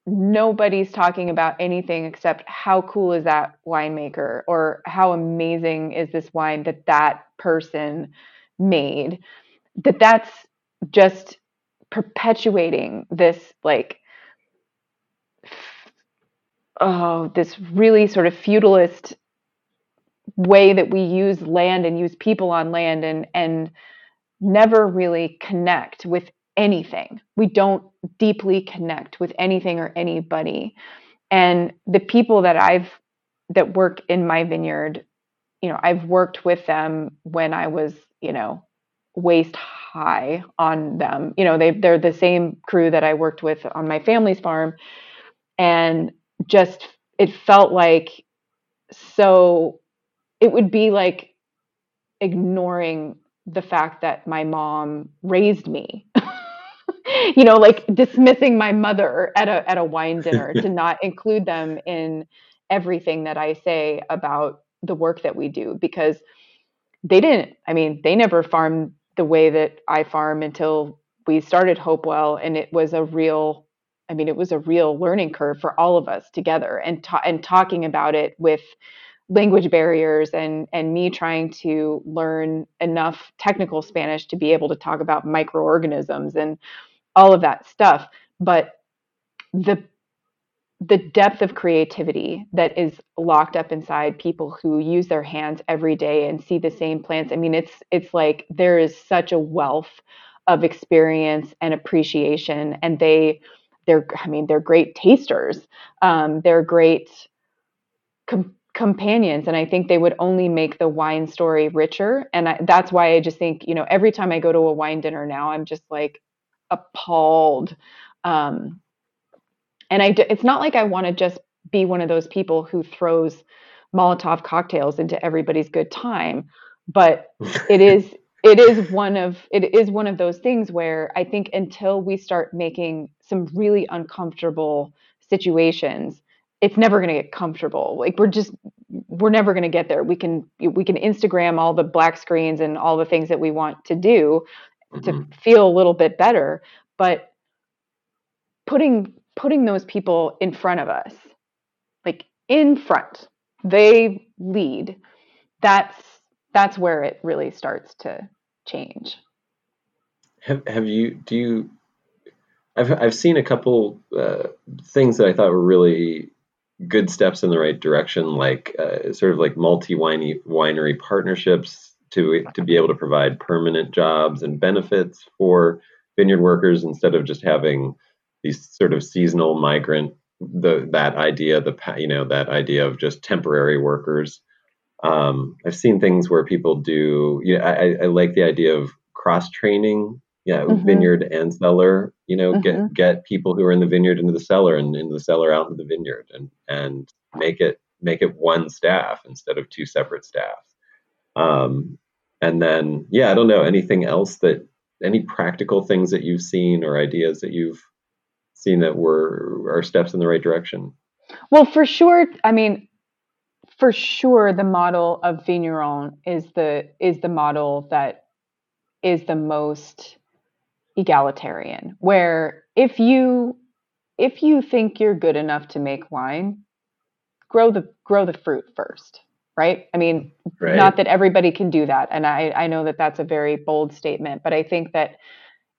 S3: nobody's talking about anything except how cool is that winemaker or how amazing is this wine that that person made. That that's just perpetuating this like oh this really sort of feudalist way that we use land and use people on land and and never really connect with anything. We don't deeply connect with anything or anybody. And the people that I've that work in my vineyard, you know, I've worked with them when I was, you know, waist high on them. You know, they they're the same crew that I worked with on my family's farm and just it felt like so it would be like ignoring the fact that my mom raised me [LAUGHS] you know, like dismissing my mother at a at a wine [LAUGHS] dinner to not include them in everything that I say about the work that we do because they didn't I mean, they never farmed the way that I farm until we started Hope Well and it was a real I mean, it was a real learning curve for all of us together and ta- and talking about it with language barriers and and me trying to learn enough technical Spanish to be able to talk about microorganisms and all of that stuff but the the depth of creativity that is locked up inside people who use their hands every day and see the same plants i mean it's it's like there is such a wealth of experience and appreciation and they they're i mean they're great tasters. Um, they're great com- companions and i think they would only make the wine story richer and I, that's why i just think you know every time i go to a wine dinner now i'm just like appalled. Um, and I, it's not like I want to just be one of those people who throws Molotov cocktails into everybody's good time, but [LAUGHS] it is, it is one of it is one of those things where I think until we start making some really uncomfortable situations, it's never going to get comfortable. Like we're just we're never going to get there. We can we can Instagram all the black screens and all the things that we want to do mm-hmm. to feel a little bit better, but putting putting those people in front of us, like in front, they lead. That's that's where it really starts to change.
S1: Have have you do you I've I've seen a couple uh, things that I thought were really good steps in the right direction, like uh, sort of like multi winery partnerships to to be able to provide permanent jobs and benefits for vineyard workers instead of just having these sort of seasonal migrant the that idea the you know that idea of just temporary workers um, I've seen things where people do. Yeah, I, I like the idea of cross training. Yeah, mm-hmm. vineyard and cellar. You know, mm-hmm. get get people who are in the vineyard into the cellar and into the cellar out into the vineyard, and and make it make it one staff instead of two separate staffs. Um, and then, yeah, I don't know anything else that any practical things that you've seen or ideas that you've seen that were are steps in the right direction.
S3: Well, for sure. I mean, for sure the model of vigneron is the is the model that is the most egalitarian where if you if you think you're good enough to make wine grow the grow the fruit first right? I mean right. not that everybody can do that and i i know that that's a very bold statement but i think that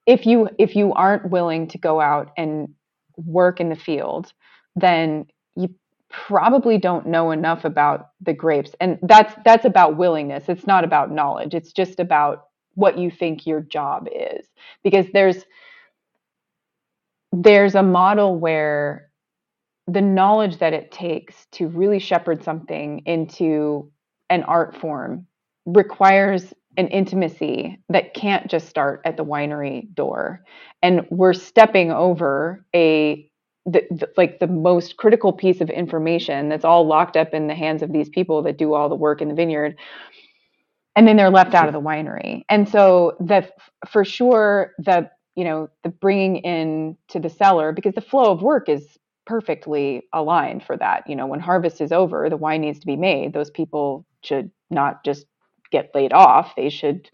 S3: if you if you aren't willing to go out and work in the field then you probably don't know enough about the grapes and that's that's about willingness. It's not about knowledge. It's just about what you think your job is because there's there's a model where the knowledge that it takes to really shepherd something into an art form requires an intimacy that can't just start at the winery door. And we're stepping over a the, the, like the most critical piece of information that's all locked up in the hands of these people that do all the work in the vineyard and then they're left out of the winery. And so that for sure the you know the bringing in to the cellar because the flow of work is perfectly aligned for that you know when harvest is over the wine needs to be made those people should not just get laid off they should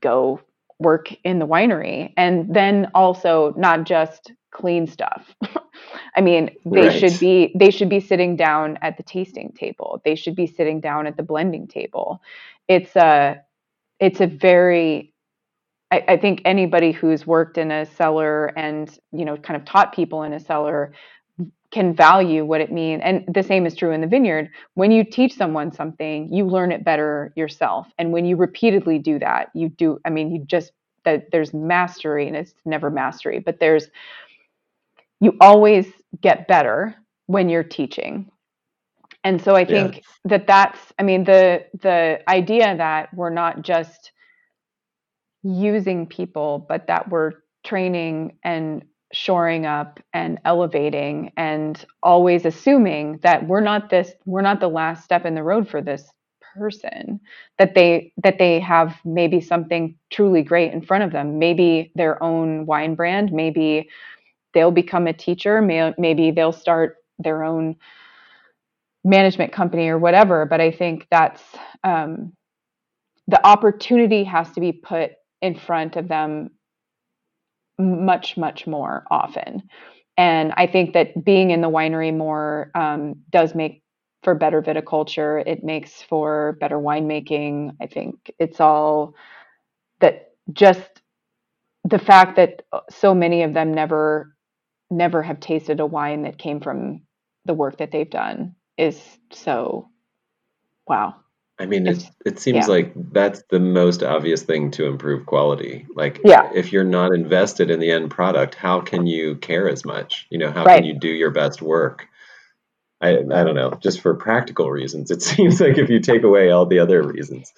S3: go work in the winery and then also not just clean stuff. [LAUGHS] I mean, they right. should be they should be sitting down at the tasting table. They should be sitting down at the blending table. It's a it's a very I, I think anybody who's worked in a cellar and you know kind of taught people in a cellar can value what it means. And the same is true in the vineyard. When you teach someone something, you learn it better yourself. And when you repeatedly do that, you do, I mean, you just, that there's mastery and it's never mastery, but there's you always get better when you're teaching and so i think yeah. that that's i mean the the idea that we're not just using people but that we're training and shoring up and elevating and always assuming that we're not this we're not the last step in the road for this person that they that they have maybe something truly great in front of them maybe their own wine brand maybe they'll become a teacher. May, maybe they'll start their own management company or whatever. But I think that's um, the opportunity has to be put in front of them much, much more often. And I think that being in the winery more um, does make for better viticulture. It makes for better winemaking. I think it's all that just the fact that so many of them never never have tasted a wine that came from the work that they've done is so wow.
S1: I mean, it, it seems yeah. like that's the most obvious thing to improve quality. Like, yeah. if you're not invested in the end product, how can you care as much? You know, how right. can you do your best work? I, I don't know, just for practical reasons. It [LAUGHS] seems like if you take away all the other reasons,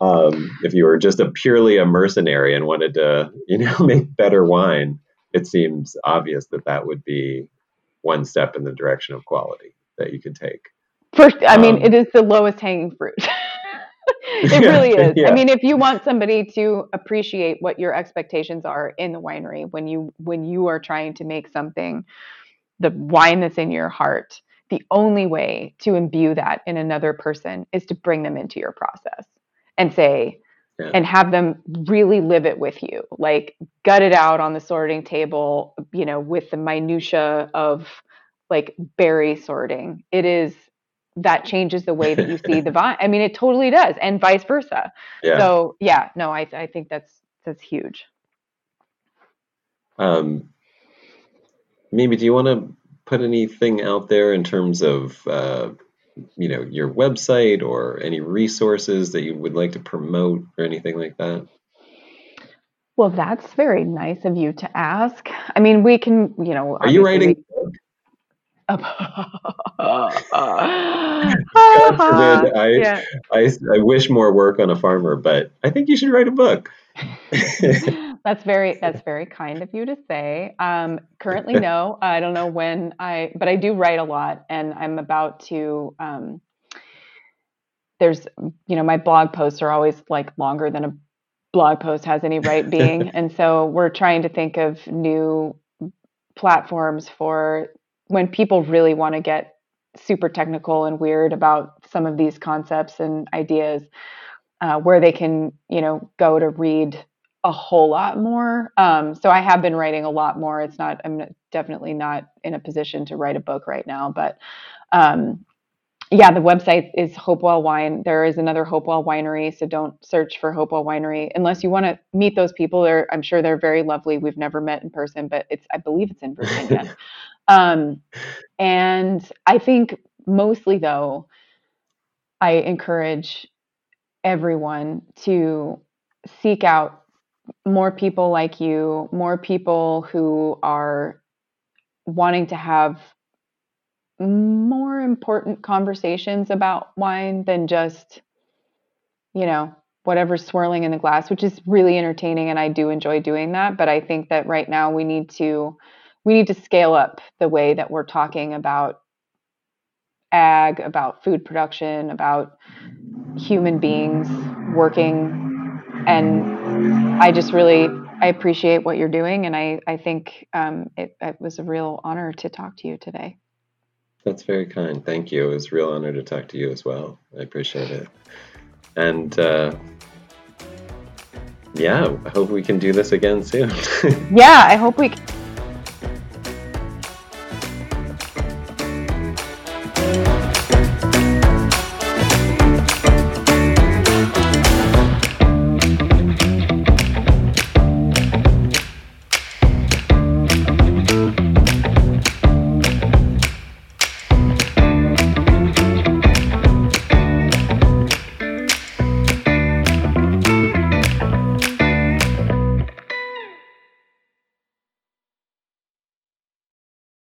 S1: um, if you were just a purely a mercenary and wanted to, you know, [LAUGHS] make better wine, it seems obvious that that would be one step in the direction of quality that you could take.
S3: First, I um, mean, it is the lowest hanging fruit. [LAUGHS] [LAUGHS] it really is. Yeah. I mean, if you want somebody to appreciate what your expectations are in the winery when you when you are trying to make something the wine that's in your heart, the only way to imbue that in another person is to bring them into your process and say, yeah. and have them really live it with you, like gut it out on the sorting table, you know, with the minutia of like berry sorting. It is that [LAUGHS] changes the way that you see the vine. I mean, it totally does, and vice versa. Yeah. So yeah, no, I I think that's that's huge.
S1: Um, maybe do you want to put anything out there in terms of uh, you know your website or any resources that you would like to promote or anything like that?
S3: Well, that's very nice of you to ask. I mean, we can, you know.
S1: Are you writing? [LAUGHS] God forbid, I, yeah. I, I wish more work on a farmer, but I think you should write a book. [LAUGHS]
S3: that's very that's very kind of you to say. Um, currently, no, I don't know when I, but I do write a lot, and I'm about to. Um, there's, you know, my blog posts are always like longer than a blog post has any right being, [LAUGHS] and so we're trying to think of new platforms for when people really want to get super technical and weird about some of these concepts and ideas, uh, where they can, you know, go to read a whole lot more. Um, so I have been writing a lot more. It's not, I'm definitely not in a position to write a book right now, but um, yeah, the website is Hopewell Wine. There is another Hopewell Winery, so don't search for Hopewell Winery unless you want to meet those people. They're, I'm sure they're very lovely. We've never met in person, but it's, I believe it's in [LAUGHS] Virginia. Um, and I think mostly though, I encourage everyone to seek out more people like you, more people who are wanting to have more important conversations about wine than just, you know, whatever's swirling in the glass, which is really entertaining and I do enjoy doing that. But I think that right now we need to we need to scale up the way that we're talking about ag, about food production, about human beings working. And I just really I appreciate what you're doing, and I I think um, it, it was a real honor to talk to you today.
S1: That's very kind. Thank you. It was a real honor to talk to you as well. I appreciate it. And uh, yeah, I hope we can do this again soon. [LAUGHS]
S3: yeah, I hope we. Can.